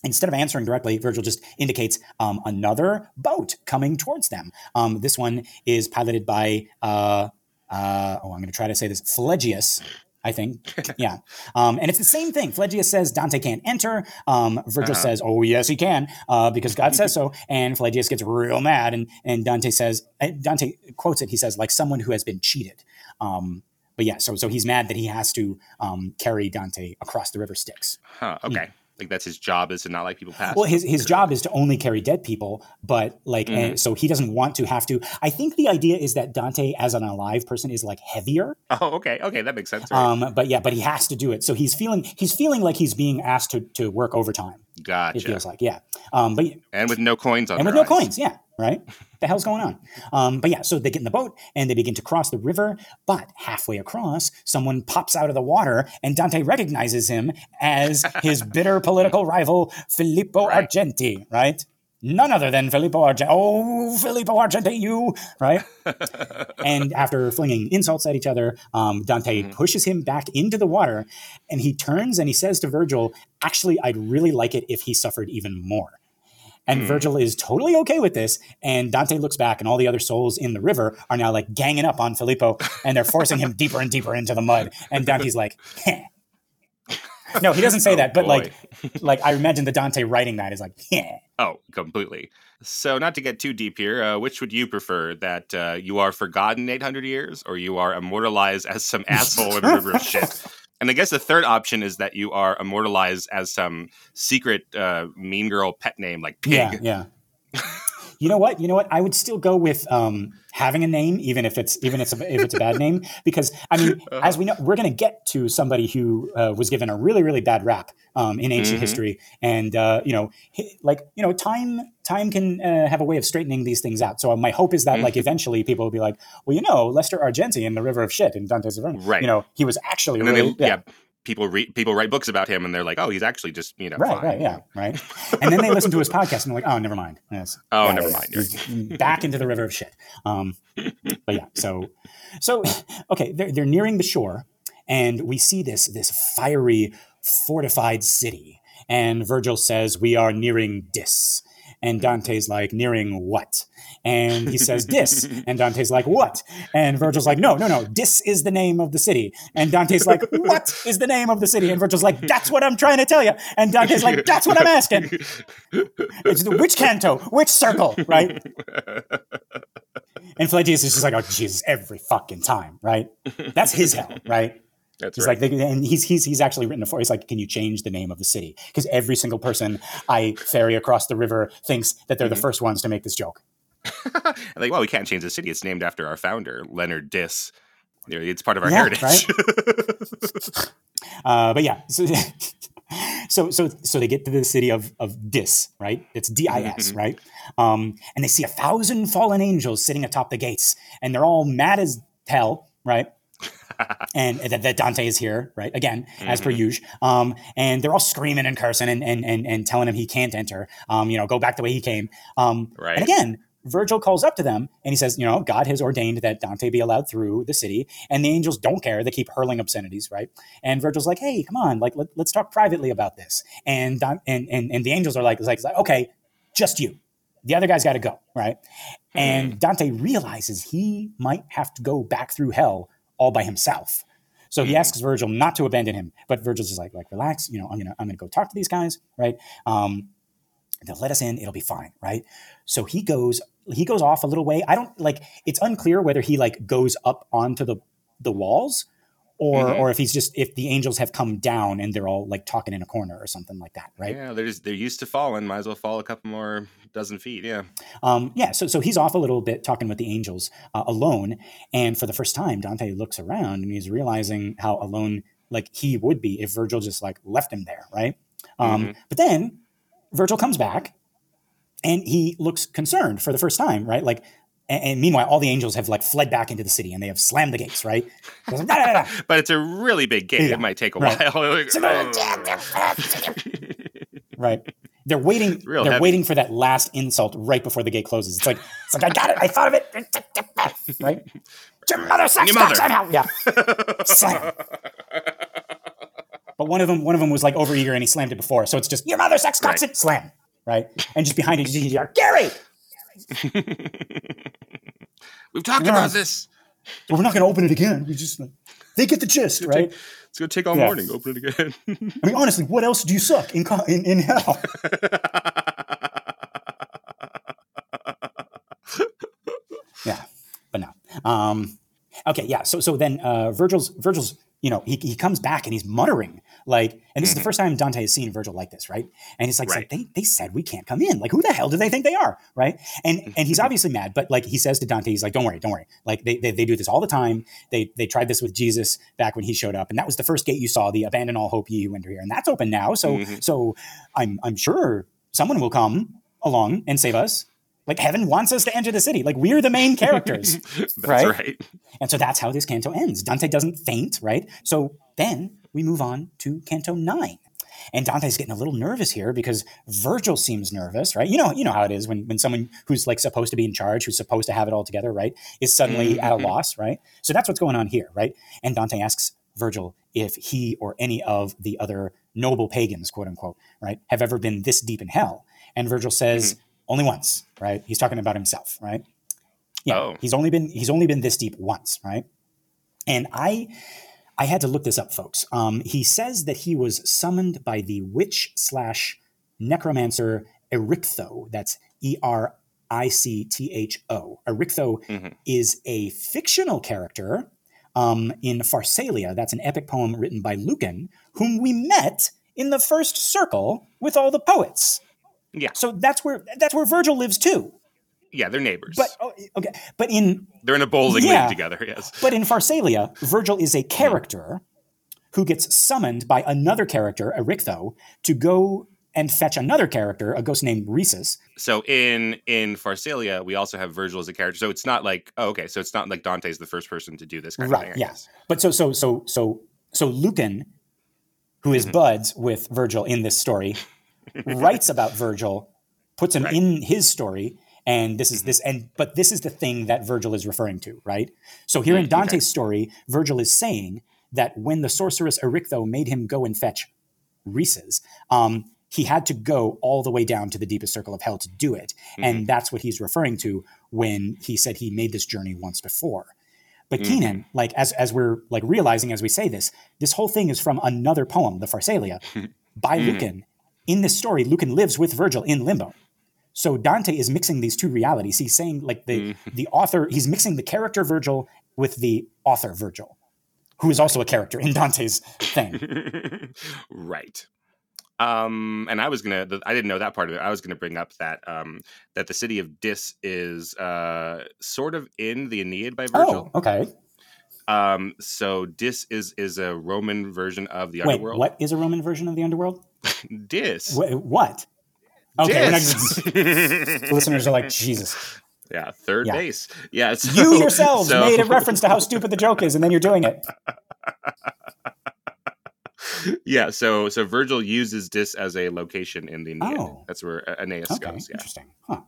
Instead of answering directly, Virgil just indicates um, another boat coming towards them. Um, this one is piloted by, uh, uh, oh, I'm going to try to say this, Phlegyas, I think. Yeah. Um, and it's the same thing. Phlegyas says Dante can't enter. Um, Virgil Uh-huh. says, oh, yes, he can, uh, because God says so. And Phlegyas gets real mad. And, and Dante says, uh, Dante quotes it, he says, like someone who has been cheated. Um, but yeah, so so he's mad that he has to um, carry Dante across the river Styx. Huh, okay. Like that's his job is to not let people pass. Well, his, his job is to only carry dead people, but like, Mhm. uh, so he doesn't want to have to. I think the idea is that Dante, as an alive person, is like heavier. Oh, okay. Okay, that makes sense. Right? Um, but yeah, but he has to do it. So he's feeling he's feeling like he's being asked to to work overtime. It gotcha. feels like, yeah. Um, but and with no coins on and with no eyes. coins, yeah, right. the hell's going on? Um, but yeah, so they get in the boat and they begin to cross the river. But halfway across, someone pops out of the water, and Dante recognizes him as his bitter political rival Filippo Right. Argenti, right? None other than Filippo Argenti. Oh, Filippo Argenti, you right? and after flinging insults at each other, um, Dante Mhm. pushes him back into the water, and he turns and he says to Virgil, "Actually, I'd really like it if he suffered even more." And Hmm. Virgil is totally okay with this. And Dante looks back, and all the other souls in the river are now like ganging up on Filippo, and they're forcing him deeper and deeper into the mud. And Dante's like, Heh. No, he doesn't say Oh, that, but boy. like, like I imagine the Dante writing that is like, yeah. Oh, completely. So, not to get too deep here, uh, which would you prefer? That uh, you are forgotten 800 years, or you are immortalized as some asshole in a river of shit? And I guess the third option is that you are immortalized as some secret uh, mean girl pet name like Pig. Yeah, yeah. You know what? You know what? I would still go with um, having a name, even if it's even if it's a, if it's a bad name, because I mean, as we know, we're going to get to somebody who uh, was given a really really bad rap um, in ancient Mhm. history, and uh, you know, like you know, time time can uh, have a way of straightening these things out. So my hope is that like eventually people will be like, well, you know, Lester Argenti in the River of Shit in Dante's Inferno, Right. You know, he was actually really they, yeah. People read people write books about him, and they're like, "Oh, he's actually just you know Right, fine." right, yeah, right. And then they listen to his podcast and they're like, oh, never mind. Yes. Oh, Yeah, never mind. Back into the river of shit. Um, but yeah, so, so, okay, they're, they're nearing the shore and we see this, this fiery, fortified city. And Virgil says, we are nearing Dis. And Dante's like, nearing what? And he says, Dis. And Dante's like, what? And Virgil's like, no, no, no. Dis is the name of the city. And Dante's like, what is the name of the city? And Virgil's like, that's what I'm trying to tell you. And Dante's like, that's what I'm asking. It's the, which canto? Which circle? Right? And Phlegyas is just like, oh, Jesus, every fucking time, right? That's his hell, right? That's He's right. like, they, and he's, he's, he's actually written a for. He's like, can you change the name of the city? Because every single person I ferry across the river thinks that they're the Mhm. first ones to make this joke. I'm like, well, we can't change the city. It's named after our founder, Leonard Dis. It's part of our Yeah, heritage. Uh, but yeah, so, so so so they get to the city of of Dis, right? It's D I S, Mhm. right? Um, and they see a thousand fallen angels sitting atop the gates, and they're all mad as hell, right? and that, that Dante is here, right? Again, as per usual. Um, and they're all screaming and cursing and, and and and telling him he can't enter. Um, you know, go back the way he came. Um, Right. And again, Virgil calls up to them and he says, you know, God has ordained that Dante be allowed through the city, and the angels don't care. They keep hurling obscenities, right? And Virgil's like, hey, come on, like let, us talk privately about this. And Don, and, and and the angels are like, like, like, okay, just you. The other guy's got to go, right? And Dante realizes he might have to go back through hell all by himself. So he Mhm. asks Virgil not to abandon him, but Virgil's just like, like, relax, you know, I'm gonna I'm gonna go talk to these guys, right? Um, they'll let us in, it'll be fine, right? So he goes he goes off a little way. I don't like it's unclear whether he like goes up onto the the walls or Mhm. or if he's just if the angels have come down and they're all like talking in a corner or something like that, right? Yeah, they're just, they're used to falling. Might as well fall a couple more dozen feet. Yeah. Um, yeah, so so he's off a little bit talking with the angels uh, alone, and for the first time, Dante looks around and he's realizing how alone like he would be if Virgil just like left him there, right? Um, Mhm. But then Virgil comes back, and he looks concerned for the first time, right? Like, and, meanwhile, all the angels have like fled back into the city and they have slammed the gates, right? So like, "Da, da, da, da." But it's a really big gate. Yeah. It might take a Right. while. right? They're waiting. Real they're heavy. waiting for that last insult right before the gate closes. It's like it's like I got it. I thought of it. Right? Your mother sucks Your mother. somehow. Yeah. Slam. but one of them one of them was like overeager and he slammed it before, so it's just your mother sex cocks Right. it slam, right? And just behind it, you hear Gary. We've talked about this. We're not going to open it again. We just like, they get the gist, It's right? take- It's gonna take all Yeah. morning. Open it again. I mean, honestly, what else do you suck in in, in hell? yeah, but no. Um, okay, yeah. So so then uh, Virgil's Virgil's you know he, he comes back and he's muttering like, and this is the first time Dante has seen Virgil like this, right? And he's like, it's like, they they said we can't come in. Like, who the hell do they think they are, right? And and he's obviously mad, but like he says to Dante, he's like, don't worry, don't worry. Like they, they they do this all the time. They they tried this with Jesus back when he showed up, and that was the first gate you saw, the abandon all hope ye who enter here, and that's open now. So Mhm. so I'm I'm sure someone will come along and save us. Like heaven wants us to enter the city. Like we're the main characters. That's Right? right. and so that's how this canto ends. Dante doesn't faint, right? So then we move on to canto 9. And Dante's getting a little nervous here because Virgil seems nervous, right? You know, you know how it is when when someone who's like supposed to be in charge, who's supposed to have it all together, right, is suddenly at a Mhm. loss, right? So that's what's going on here, right? And Dante asks Virgil if he or any of the other noble pagans, quote unquote, right, have ever been this deep in hell. And Virgil says, only once, right? He's talking about himself, right? Yeah, Oh. he's only been he's only been this deep once, right? And I I had to look this up, folks. Um, he says that he was summoned by the witch slash necromancer Erichtho. That's E R I C T H O. Erichtho Mhm. is a fictional character um, in Pharsalia. That's an epic poem written by Lucan, whom we met in the first circle with all the poets. Yeah. So that's where that's where Virgil lives too. Yeah, they're neighbors. But oh, okay, but in they're in a bowling Yeah. league together. Yes. but in Pharsalia, Virgil is a character who gets summoned by another character, Erichtho, to go and fetch another character, a ghost named Rhesus. So in in Pharsalia, we also have Virgil as a character. So it's not like oh, okay. So it's not like Dante's the first person to do this kind of Right, thing. I yeah. But so so so so so Lucan, who is Mhm. buds with Virgil in this story, writes about Virgil, puts him Right. in his story, and this is Mhm. this and but this is the thing that Virgil is referring to, right? So here in Mm, okay. Dante's story, Virgil is saying that when the sorceress Erichtho made him go and fetch Rhesus, um, he had to go all the way down to the deepest circle of hell to do it. Mm-hmm. And that's what he's referring to when he said he made this journey once before. But Mhm. Kynan, like as as we're like realizing as we say this, this whole thing is from another poem, the Pharsalia, by Mhm. Lucan. In this story, Lucan lives with Virgil in limbo. So Dante is mixing these two realities. He's saying like the Mhm. the author, he's mixing the character Virgil with the author Virgil, who is also a character in Dante's thing. right. Um, and I was gonna, I didn't know that part of it. I was gonna bring up that um, that the city of Dis is uh, sort of in the Aeneid by Virgil. Oh, okay. Um, so Dis is is a Roman version of the Wait, underworld. what is a Roman version of the underworld? Dis. Wh- what? Okay, just, listeners are like Jesus. yeah, third Yeah. base. Yeah, so, You yourselves so- made a reference to how stupid the joke is, and then you're doing it. yeah, so so Virgil uses this as a location in the Aeneid. Oh. That's where Aeneas Okay, goes. Yeah. interesting. Huh.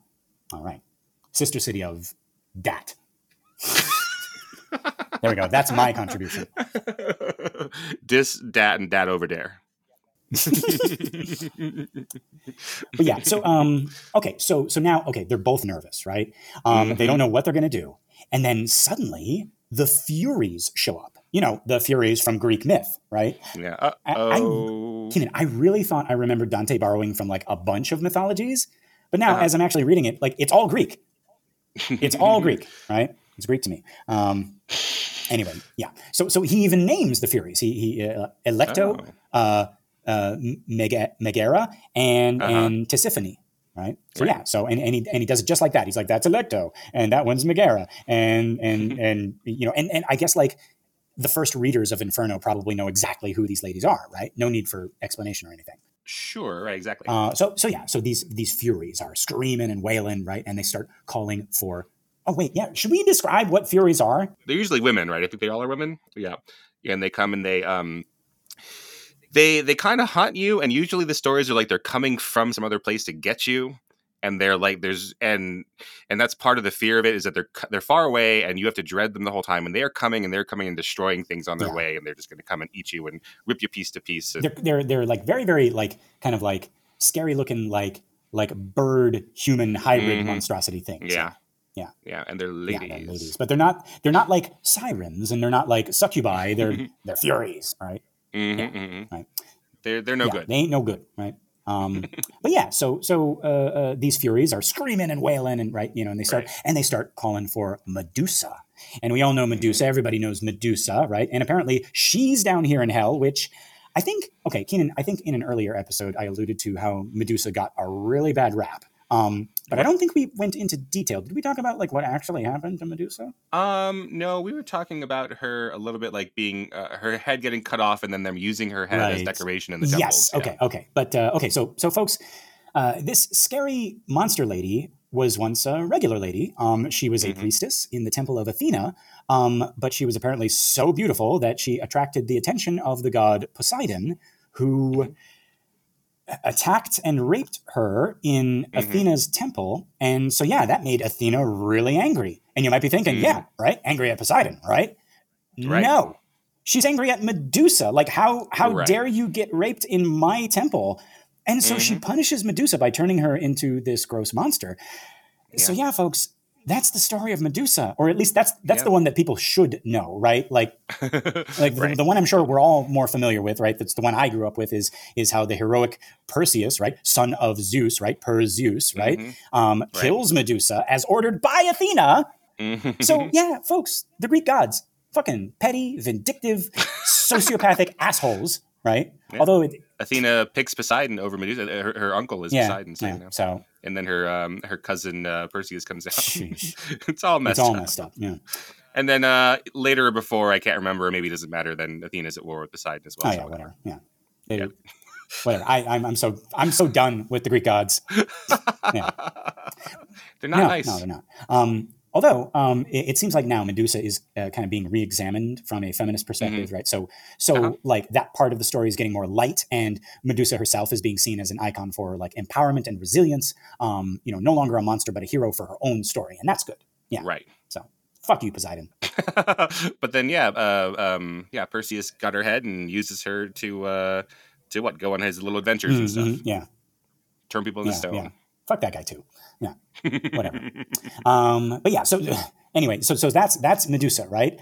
All right. Sister city of Dat. there we go. That's my contribution. Dis, dat, and dat over there. But yeah, so um, okay, so so now okay, they're both nervous, right? Um, They Mhm. don't know what they're gonna do, and then suddenly the Furies show up. You know, the Furies from Greek myth, right? yeah. Uh I- I- oh. Kynan, I really thought I remembered Dante borrowing from like a bunch of mythologies, but now Uh-huh. as I'm actually reading it, like it's all Greek. It's all Greek, right? It's Greek to me. Um, anyway, yeah. So so he even names the Furies. He he uh, Alecto, Oh. uh, uh, Megaera, and Uh-huh. and Tisiphone, right? So Right. yeah. So and, and he and he does it just like that. He's like that's Alecto, and that one's Megaera, and and and you know, and and I guess like the first readers of Inferno probably know exactly who these ladies are, right? No need for explanation or anything. Sure, right, exactly. Uh, so so yeah, so these these furies are screaming and wailing, right? And they start calling for. Oh wait, yeah. Should we describe what furies are? They're usually women, right? I think they all are women. Yeah. Yeah, and they come and they um they they kind of hunt you and usually the stories are like they're coming from some other place to get you and they're like there's and and that's part of the fear of it is that they're they're far away and you have to dread them the whole time and they are coming and they're coming and destroying things on their Yeah. way and they're just going to come and eat you and rip you piece to piece and, they're they're they're like very very like kind of like scary looking like like bird human hybrid Mhm. monstrosity things. yeah Yeah. yeah and they're Yeah, they're ladies, but they're not. They're not like sirens, and they're not like succubi. They're they're furies, right? Mhm, Yeah, mhm. right. they're they're no yeah, good They ain't no good, right? Um, but yeah, so so uh, uh, these furies are screaming and wailing, and right, you know, and they start Right. and they start calling for Medusa, and we all know Medusa. Mm-hmm. Everybody knows Medusa, right? And apparently, she's down here in hell, which. I think okay, Kynan. I think in an earlier episode I alluded to how Medusa got a really bad rap, um, but I don't think we went into detail. Did we talk about like what actually happened to Medusa? Um, no, we were talking about her a little bit, like being uh, her head getting cut off, and then them using her head as decoration in the temples. Yes. yeah. Okay. Okay. But uh, okay. So so folks, uh, this scary monster lady was once a regular lady. Um, she was a Mhm. priestess in the temple of Athena, um, but she was apparently so beautiful that she attracted the attention of the god Poseidon, who attacked and raped her in Mhm. Athena's temple. And so yeah, that made Athena really angry. And you might be thinking, Mhm. yeah, right, angry at Poseidon, right? Right. No. She's angry at Medusa. Like how how Right. dare you get raped in my temple? And so she Mhm. punishes Medusa by turning her into this gross monster. So Yeah. yeah, folks, that's the story of Medusa, or at least that's that's Yeah. the one that people should know, right? Like like the, Right. the one I'm sure we're all more familiar with, right? That's the one I grew up with is is how the heroic Perseus, right, son of Zeus, right, Perseus, right, Mhm. um, kills Medusa as ordered by Athena. So yeah, folks, the Greek gods, fucking petty, vindictive, sociopathic assholes, right? Yeah. Although it, Athena picks Poseidon over Medusa. uh, Her, her uncle is yeah, Poseidon, so, yeah, you know. so and then her um her cousin uh, Perseus comes out. It's all messed it's all up. messed up. Yeah. And then uh later or before, I can't remember. Maybe it doesn't matter. Then Athena's at war with Poseidon as well. Oh so yeah, whatever. whatever. Yeah. Yep. Whatever. I, I'm, I'm so I'm so done with the Greek gods. Yeah. They're not no, nice. no, they're not. Um, although um, it, it seems like now Medusa is uh, kind of being re-examined from a feminist perspective, right? So, so Mm-hmm. Uh-huh. like that part of the story is getting more light, and Medusa herself is being seen as an icon for like empowerment and resilience. Um, you know, no longer a monster, but a hero for her own story, and that's good. Yeah. Right. So, fuck you, Poseidon. but then yeah, uh, um, yeah, Perseus got her head and uses her to uh, to what go on his little adventures and stuff, Yeah, turn people into yeah, stone. yeah. Fuck that guy too. Yeah. whatever. Um, but yeah, so anyway, so so that's that's Medusa, right?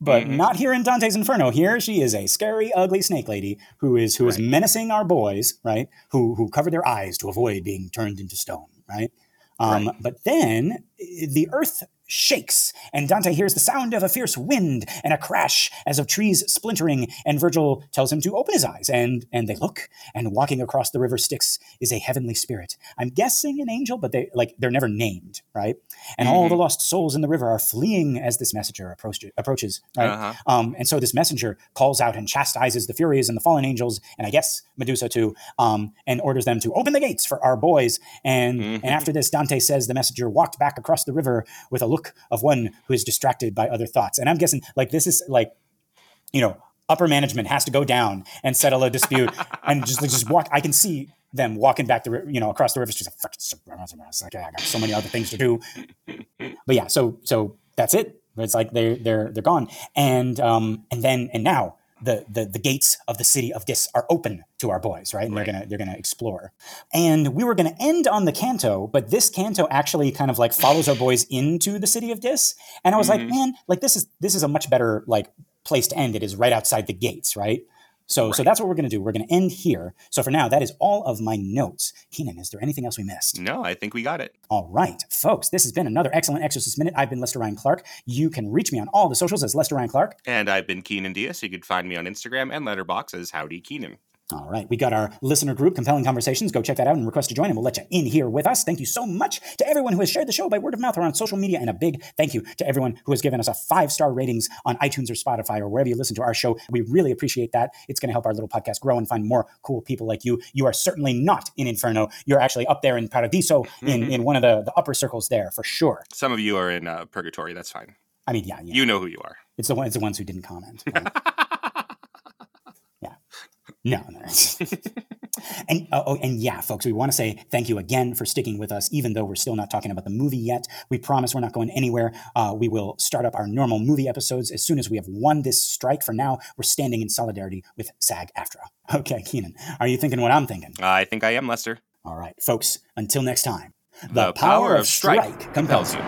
But Mhm. not here in Dante's Inferno. Here she is a scary, ugly snake lady who is who is Right. menacing our boys, right? Who who cover their eyes to avoid being turned into stone, right? Um, Right. But then the earth shakes, and Dante hears the sound of a fierce wind and a crash as of trees splintering. And Virgil tells him to open his eyes, and and they look, and walking across the river Styx is a heavenly spirit. I'm guessing an angel, but they like they're never named, right? And all Mhm. the lost souls in the river are fleeing as this messenger approach, approaches, right? Uh-huh. Um, and so this messenger calls out and chastises the Furies and the fallen angels, and I guess Medusa too, um, and orders them to open the gates for our boys. And, Mhm. and after this, Dante says the messenger walked back across the river with a look of one who is distracted by other thoughts. And I'm guessing like this is like, you know, upper management has to go down and settle a dispute and just just walk. I can see them walking back the you know across the river. She's like, "Fuck, it's like I got so many other things to do. But yeah, so so that's it. It's like they're they're they're gone, and um and then and now the the the gates of the city of Dis are open to our boys, right? And Right. they're gonna they're gonna explore. And we were gonna end on the canto, but this canto actually kind of like follows our boys into the city of Dis, and I was like, Mhm. man, like this is this is a much better like place to end. It is right outside the gates, right? So, so that's what we're going to do. We're going to end here. So for now, that is all of my notes. Kynan, is there anything else we missed? No, I think we got it. All right, folks, this has been another excellent Exorcist Minute. I've been Lester Ryan Clark. You can reach me on all the socials as Lester Ryan Clark. And I've been Kynan Diaz. You could find me on Instagram and Letterboxd as Howdy Kynan. All right, we got our listener group, Compelling Conversations. Go check that out and request to join, and we'll let you in here with us. Thank you so much to everyone who has shared the show by word of mouth or on social media, and a big thank you to everyone who has given us a five star ratings on iTunes or Spotify or wherever you listen to our show. We really appreciate that. It's going to help our little podcast grow and find more cool people like you. You are certainly not in Inferno. You're actually up there in Paradiso, in, in one of the, the upper circles there for sure. Some of you are in uh, purgatory. That's fine. I mean, yeah, yeah. You know who you are. It's the one, it's the ones who didn't comment. right? yeah. No. no. And uh, oh, and yeah, folks, we want to say thank you again for sticking with us, even though we're still not talking about the movie yet. We promise we're not going anywhere. Uh, we will start up our normal movie episodes as soon as we have won this strike. For now, we're standing in solidarity with SAG-AFTRA. Okay, Kynan, are you thinking what I'm thinking? I think I am, Lester. All right, folks. Until next time. The, power, of strike compels you.